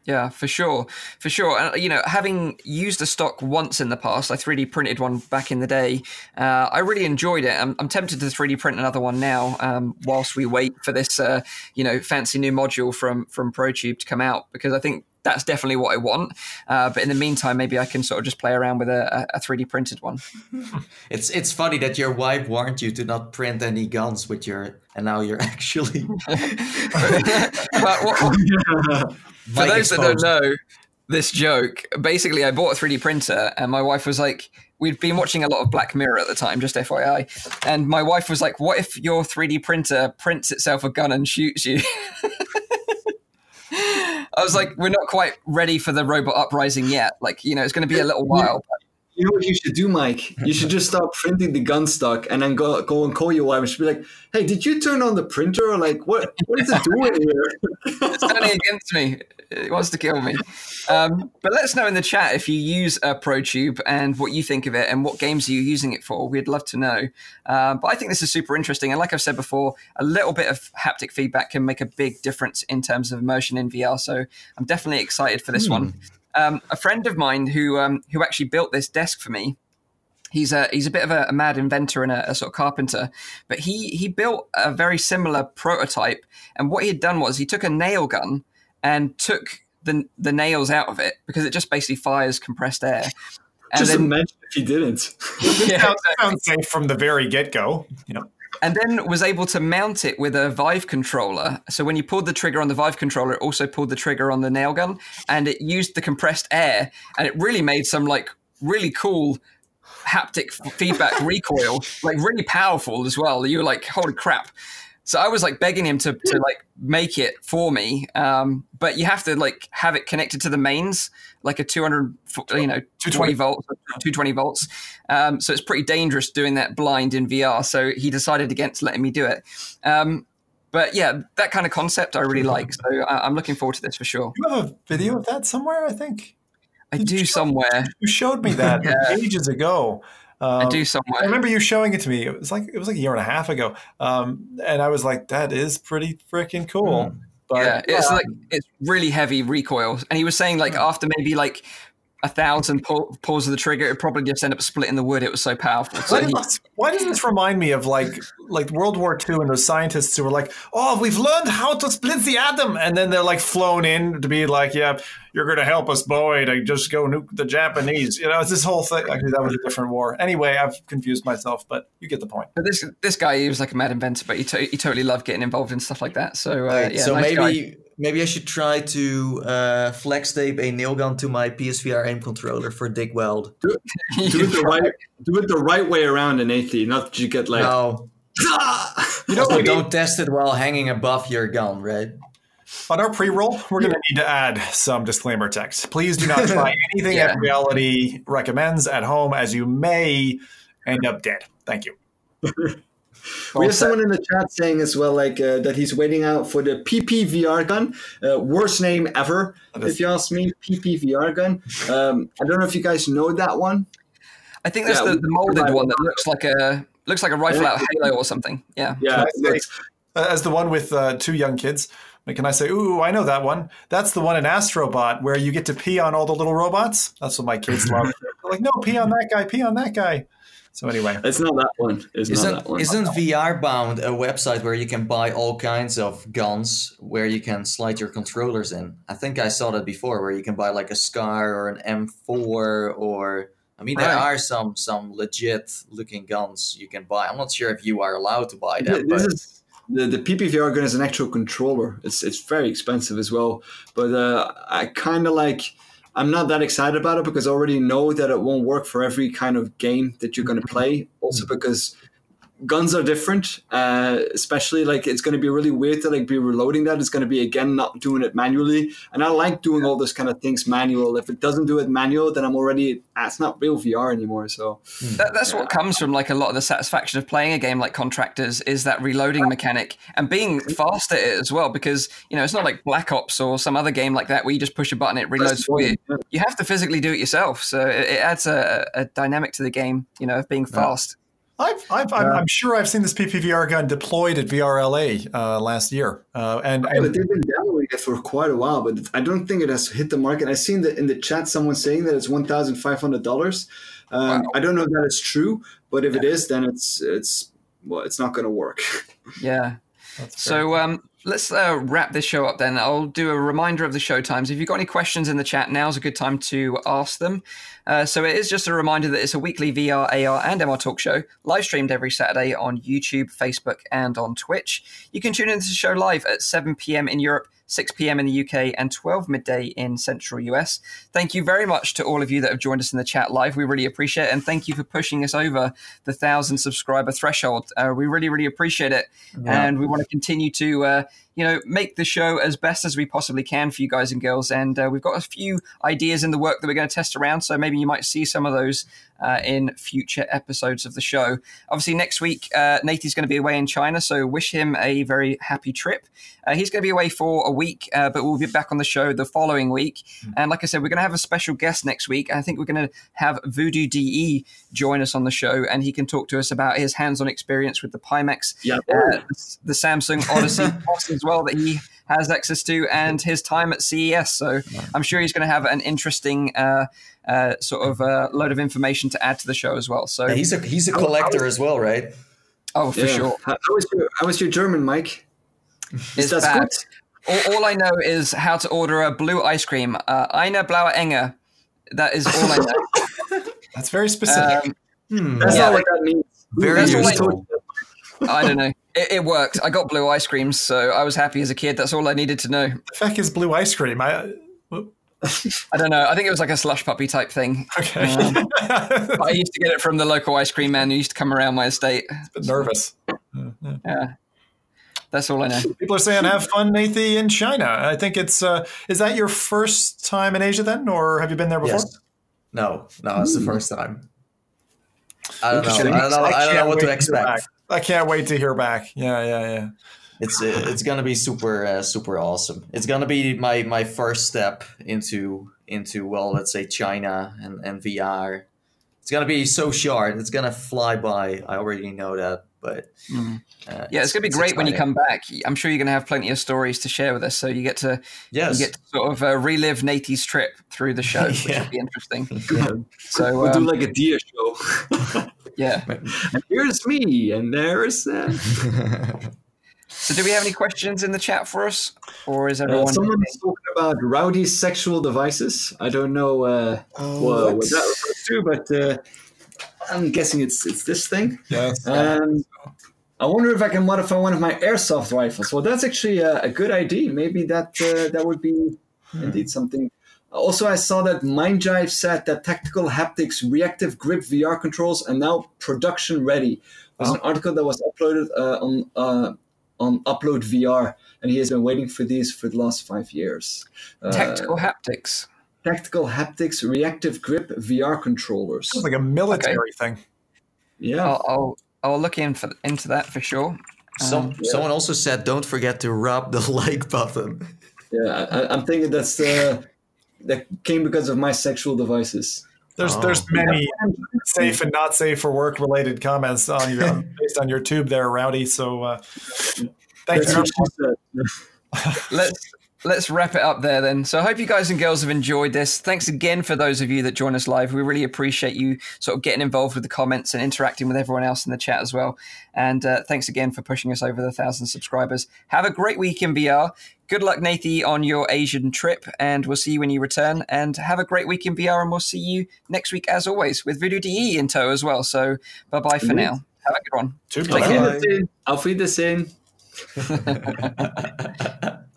Yeah, for sure, for sure. And you know, having used a stock once in the past, I 3D printed one back in the day. Uh, I really enjoyed it. I'm, I'm, tempted to 3D print another one now, um, whilst we wait for this, uh, you know, fancy new module from from ProTube to come out, because I think that's definitely what I want. Uh, but in the meantime, maybe I can sort of just play around with a, a 3D printed one. it's it's funny that your wife warned you to not print any guns with your, and now you're actually. but what, what, For those exposed. that don't know this joke, basically, I bought a 3D printer, and my wife was like, we'd been watching a lot of Black Mirror at the time, just FYI. And my wife was like, what if your 3D printer prints itself a gun and shoots you? I was like, we're not quite ready for the robot uprising yet. Like, you know, it's going to be a little while. But you know what you should do, Mike? You should just start printing the gun stock and then go go and call your wife and she'd be like, "Hey, did you turn on the printer? Or like, what what is it doing here?" it's turning against me. It wants to kill me. Um, but let us know in the chat if you use a ProTube and what you think of it and what games are you using it for. We'd love to know. Um, but I think this is super interesting. And like I've said before, a little bit of haptic feedback can make a big difference in terms of immersion in VR. So I'm definitely excited for this hmm. one. Um, a friend of mine who um, who actually built this desk for me. He's a he's a bit of a, a mad inventor and a, a, sort of carpenter, but he he built a very similar prototype. And what he had done was he took a nail gun and took the the nails out of it because it just basically fires compressed air. And just then, imagine if he didn't. yeah, sounds, sounds safe from the very get go. You know and then was able to mount it with a Vive controller. So when you pulled the trigger on the Vive controller, it also pulled the trigger on the nail gun, and it used the compressed air, and it really made some like really cool haptic feedback recoil, like really powerful as well. You were like, holy crap. So I was like begging him to, to like make it for me. Um, but you have to like have it connected to the mains, like a 200, you know, 220 volts, 220 volts. Um, so it's pretty dangerous doing that blind in VR. So he decided against letting me do it. Um, but yeah, that kind of concept I really like. So I, am looking forward to this for sure. You have a video of that somewhere, I think. I do somewhere. You showed me that yeah. ages ago. Um, I do somewhere. I remember you showing it to me. It was like it was like a year and a half ago, um, and I was like, "That is pretty freaking cool." Mm. But, yeah, it's like it's really heavy recoil, and he was saying like after maybe like a thousand pull, pulls of the trigger, it probably just end up splitting the wood. It was so powerful. So why, does, why, does, this remind me of like like World War II and those scientists who were like, "Oh, we've learned how to split the atom," and then they're like flown in to be like, "Yeah, you're going to help us, boy, to just go nuke the Japanese." You know, it's this whole thing. Actually, that was a different war. Anyway, I've confused myself, but you get the point. But this this guy, he was like a mad inventor, but he, to- he totally loved getting involved in stuff like that. So uh, yeah, so nice maybe. Guy maybe I should try to uh, flex tape a nail gun to my PSVR aim controller for Dick Wilde. Do, do it the right, do it the right way around, innately. Not that you get like. No. you know, maybe, don't test it while hanging above your gun, right? On our pre-roll, we're going to need to add some disclaimer text. Please do not try anything yeah. FReality recommends at home, as you may end up dead. Thank you. We have someone in the chat saying as well, like uh, that he's waiting out for the PPVR gun. Uh, worst name ever, if you ask me. PPVR gun. Um, I don't know if you guys know that one. I think that's yeah, the, the, molded one that looks like a looks like a rifle out of Halo or something. Yeah. Yeah. As the one with uh, two young kids. Can I say, ooh, I know that one. That's the one in Astrobot where you get to pee on all the little robots. That's what my kids love. They're like, no, pee on that guy, pee on that guy. So anyway, it's not that one. It's isn't, not that one. Isn't VR Bound a website where you can buy all kinds of guns where you can slide your controllers in? I think I saw that before, where you can buy like a Scar or an M4 or. I mean, there right. are some some legit looking guns you can buy. I'm not sure if you are allowed to buy them. This is, the, the PPVR gun is an actual controller. It's it's very expensive as well. But uh, I kind of like I'm not that excited about it because I already know that it won't work for every kind of game that you're going to play. Also because guns are different, uh, especially like it's going to be really weird to like be reloading that. It's going to be again not doing it manually, and I like doing all those kind of things manual. If it doesn't do it manual, then I'm already ah, it's not real VR anymore. So that, that's yeah. what comes from like a lot of the satisfaction of playing a game like Contractors is that reloading mechanic and being fast at it as well. Because you know it's not like Black Ops or some other game like that where you just push a button it reloads for you. You have to physically do it yourself, so it, it adds a, a, dynamic to the game. You know, of being fast. I've, I've, I'm, I'm sure I've seen this PPVR gun deployed at VRLA uh, last year, uh, and, and they've been downloading it for quite a while, but I don't think it has hit the market. I've seen that in the chat someone saying that it's one thousand five hundred dollars. Um, wow. I don't know if that is true, but if yeah. it is, then it's it's well, it's not going to work. Yeah. so um, let's uh, wrap this show up then. I'll do a reminder of the show times. If you've got any questions in the chat, now's a good time to ask them. Uh, so it is just a reminder that it's a weekly VR, AR, and MR talk show, live streamed every Saturday on YouTube, Facebook, and on Twitch. You can tune into the show live at 7 p.m. in Europe 6 p.m. in the UK, and 12 midday in central US. Thank you very much to all of you that have joined us in the chat live. We really appreciate it. And thank you for pushing us over the 1,000 subscriber threshold. Uh, we really, really appreciate it. Yeah. And we want to continue to. Uh, you know, make the show as best as we possibly can for you guys and girls. And uh, we've got a few ideas in the work that we're going to test around. So maybe you might see some of those uh, in future episodes of the show. Obviously, next week, uh, Nate is going to be away in China, so wish him a very happy trip. Uh, he's going to be away for a week, uh, but we'll be back on the show the following week. Mm-hmm. And like I said, we're going to have a special guest next week. I think we're going to have Voodoo DE join us on the show, and he can talk to us about his hands-on experience with the Pimax, yeah. Uh, the Samsung Odyssey as well that he has access to, and his time at CES. So I'm sure he's going to have an interesting uh, uh, sort of uh, load of information to add to the show as well. So yeah, he's a he's a collector as well, right? Oh, for yeah. sure. How, how, was your How was your German, Mike? Is that good? All, all, I know is how to order a blue ice cream. Uh, eine blaue Enge. That is all I know. That's very specific. Um, hmm. That's yeah, not what that means. Very useful. I don't know. It, it, worked. I got blue ice creams, so I was happy as a kid. That's all I needed to know. The fuck is blue ice cream? I. I don't know. I think it was like a slush puppy type thing. Okay. Um, I used to get it from the local ice cream man who used to come around my estate. nervous. Yeah. That's all I know. People are saying have fun, Nathie, in China. I think it's uh, is that your first time in Asia then, or have you been there before? Yes. No, no, it's the first time. I don't know. I don't know. I don't know what to expect. I can't wait to hear back. Yeah, yeah, yeah. It's uh, it's gonna be super uh, super awesome. It's gonna be my my first step into into well, let's say China and and VR. It's gonna be so short. It's gonna fly by. I already know that. But mm. uh, yeah, it's, it's going to be great exciting. when you come back. I'm sure you're going to have plenty of stories to share with us. So you get to yes. you get to sort of uh, relive Nate's trip through the show, which yeah. will be interesting. yeah. So we'll um, do like a deer show. yeah, and here's me, and there's. Uh... So, do we have any questions in the chat for us, or is uh, everyone? Uh, someone is talking about rowdy sexual devices. I don't know uh, oh, what, what, that refers to, but uh, I'm guessing it's it's this thing. Yes. Um, I wonder if I can modify one of my airsoft rifles. Well, that's actually a, a good idea. Maybe that uh, that would be hmm. indeed something. Also, I saw that MindJive said that Tactical Haptics reactive grip VR controls are now production ready. There's oh. an article that was uploaded uh, on uh, on Upload VR, and he has been waiting for these for the last five years. Tactical uh, Haptics. Tactical Haptics Reactive Grip VR controllers. Sounds like a military okay. thing. Yeah, I'll, I'll, I'll look in for, into that for sure. Some um, yeah. someone also said, "Don't forget to rub the like button." Yeah, I, am thinking that's uh, that came because of my sexual devices. There's oh. there's many safe and not safe for work related comments on your based on your tube there, Rowdy. So uh, thank you. Let's let's wrap it up there then. So I hope you guys and girls have enjoyed this. Thanks again for those of you that join us live. We really appreciate you sort of getting involved with the comments and interacting with everyone else in the chat as well. And uh, thanks again for pushing us over the thousand subscribers. Have a great week in VR. Good luck, Nathie, on your Asian trip, and we'll see you when you return. And have a great week in VR, and we'll see you next week as always with Voodoo DE in tow as well. So bye bye for now. Have a good one. Take care. Auf Wiedersehen.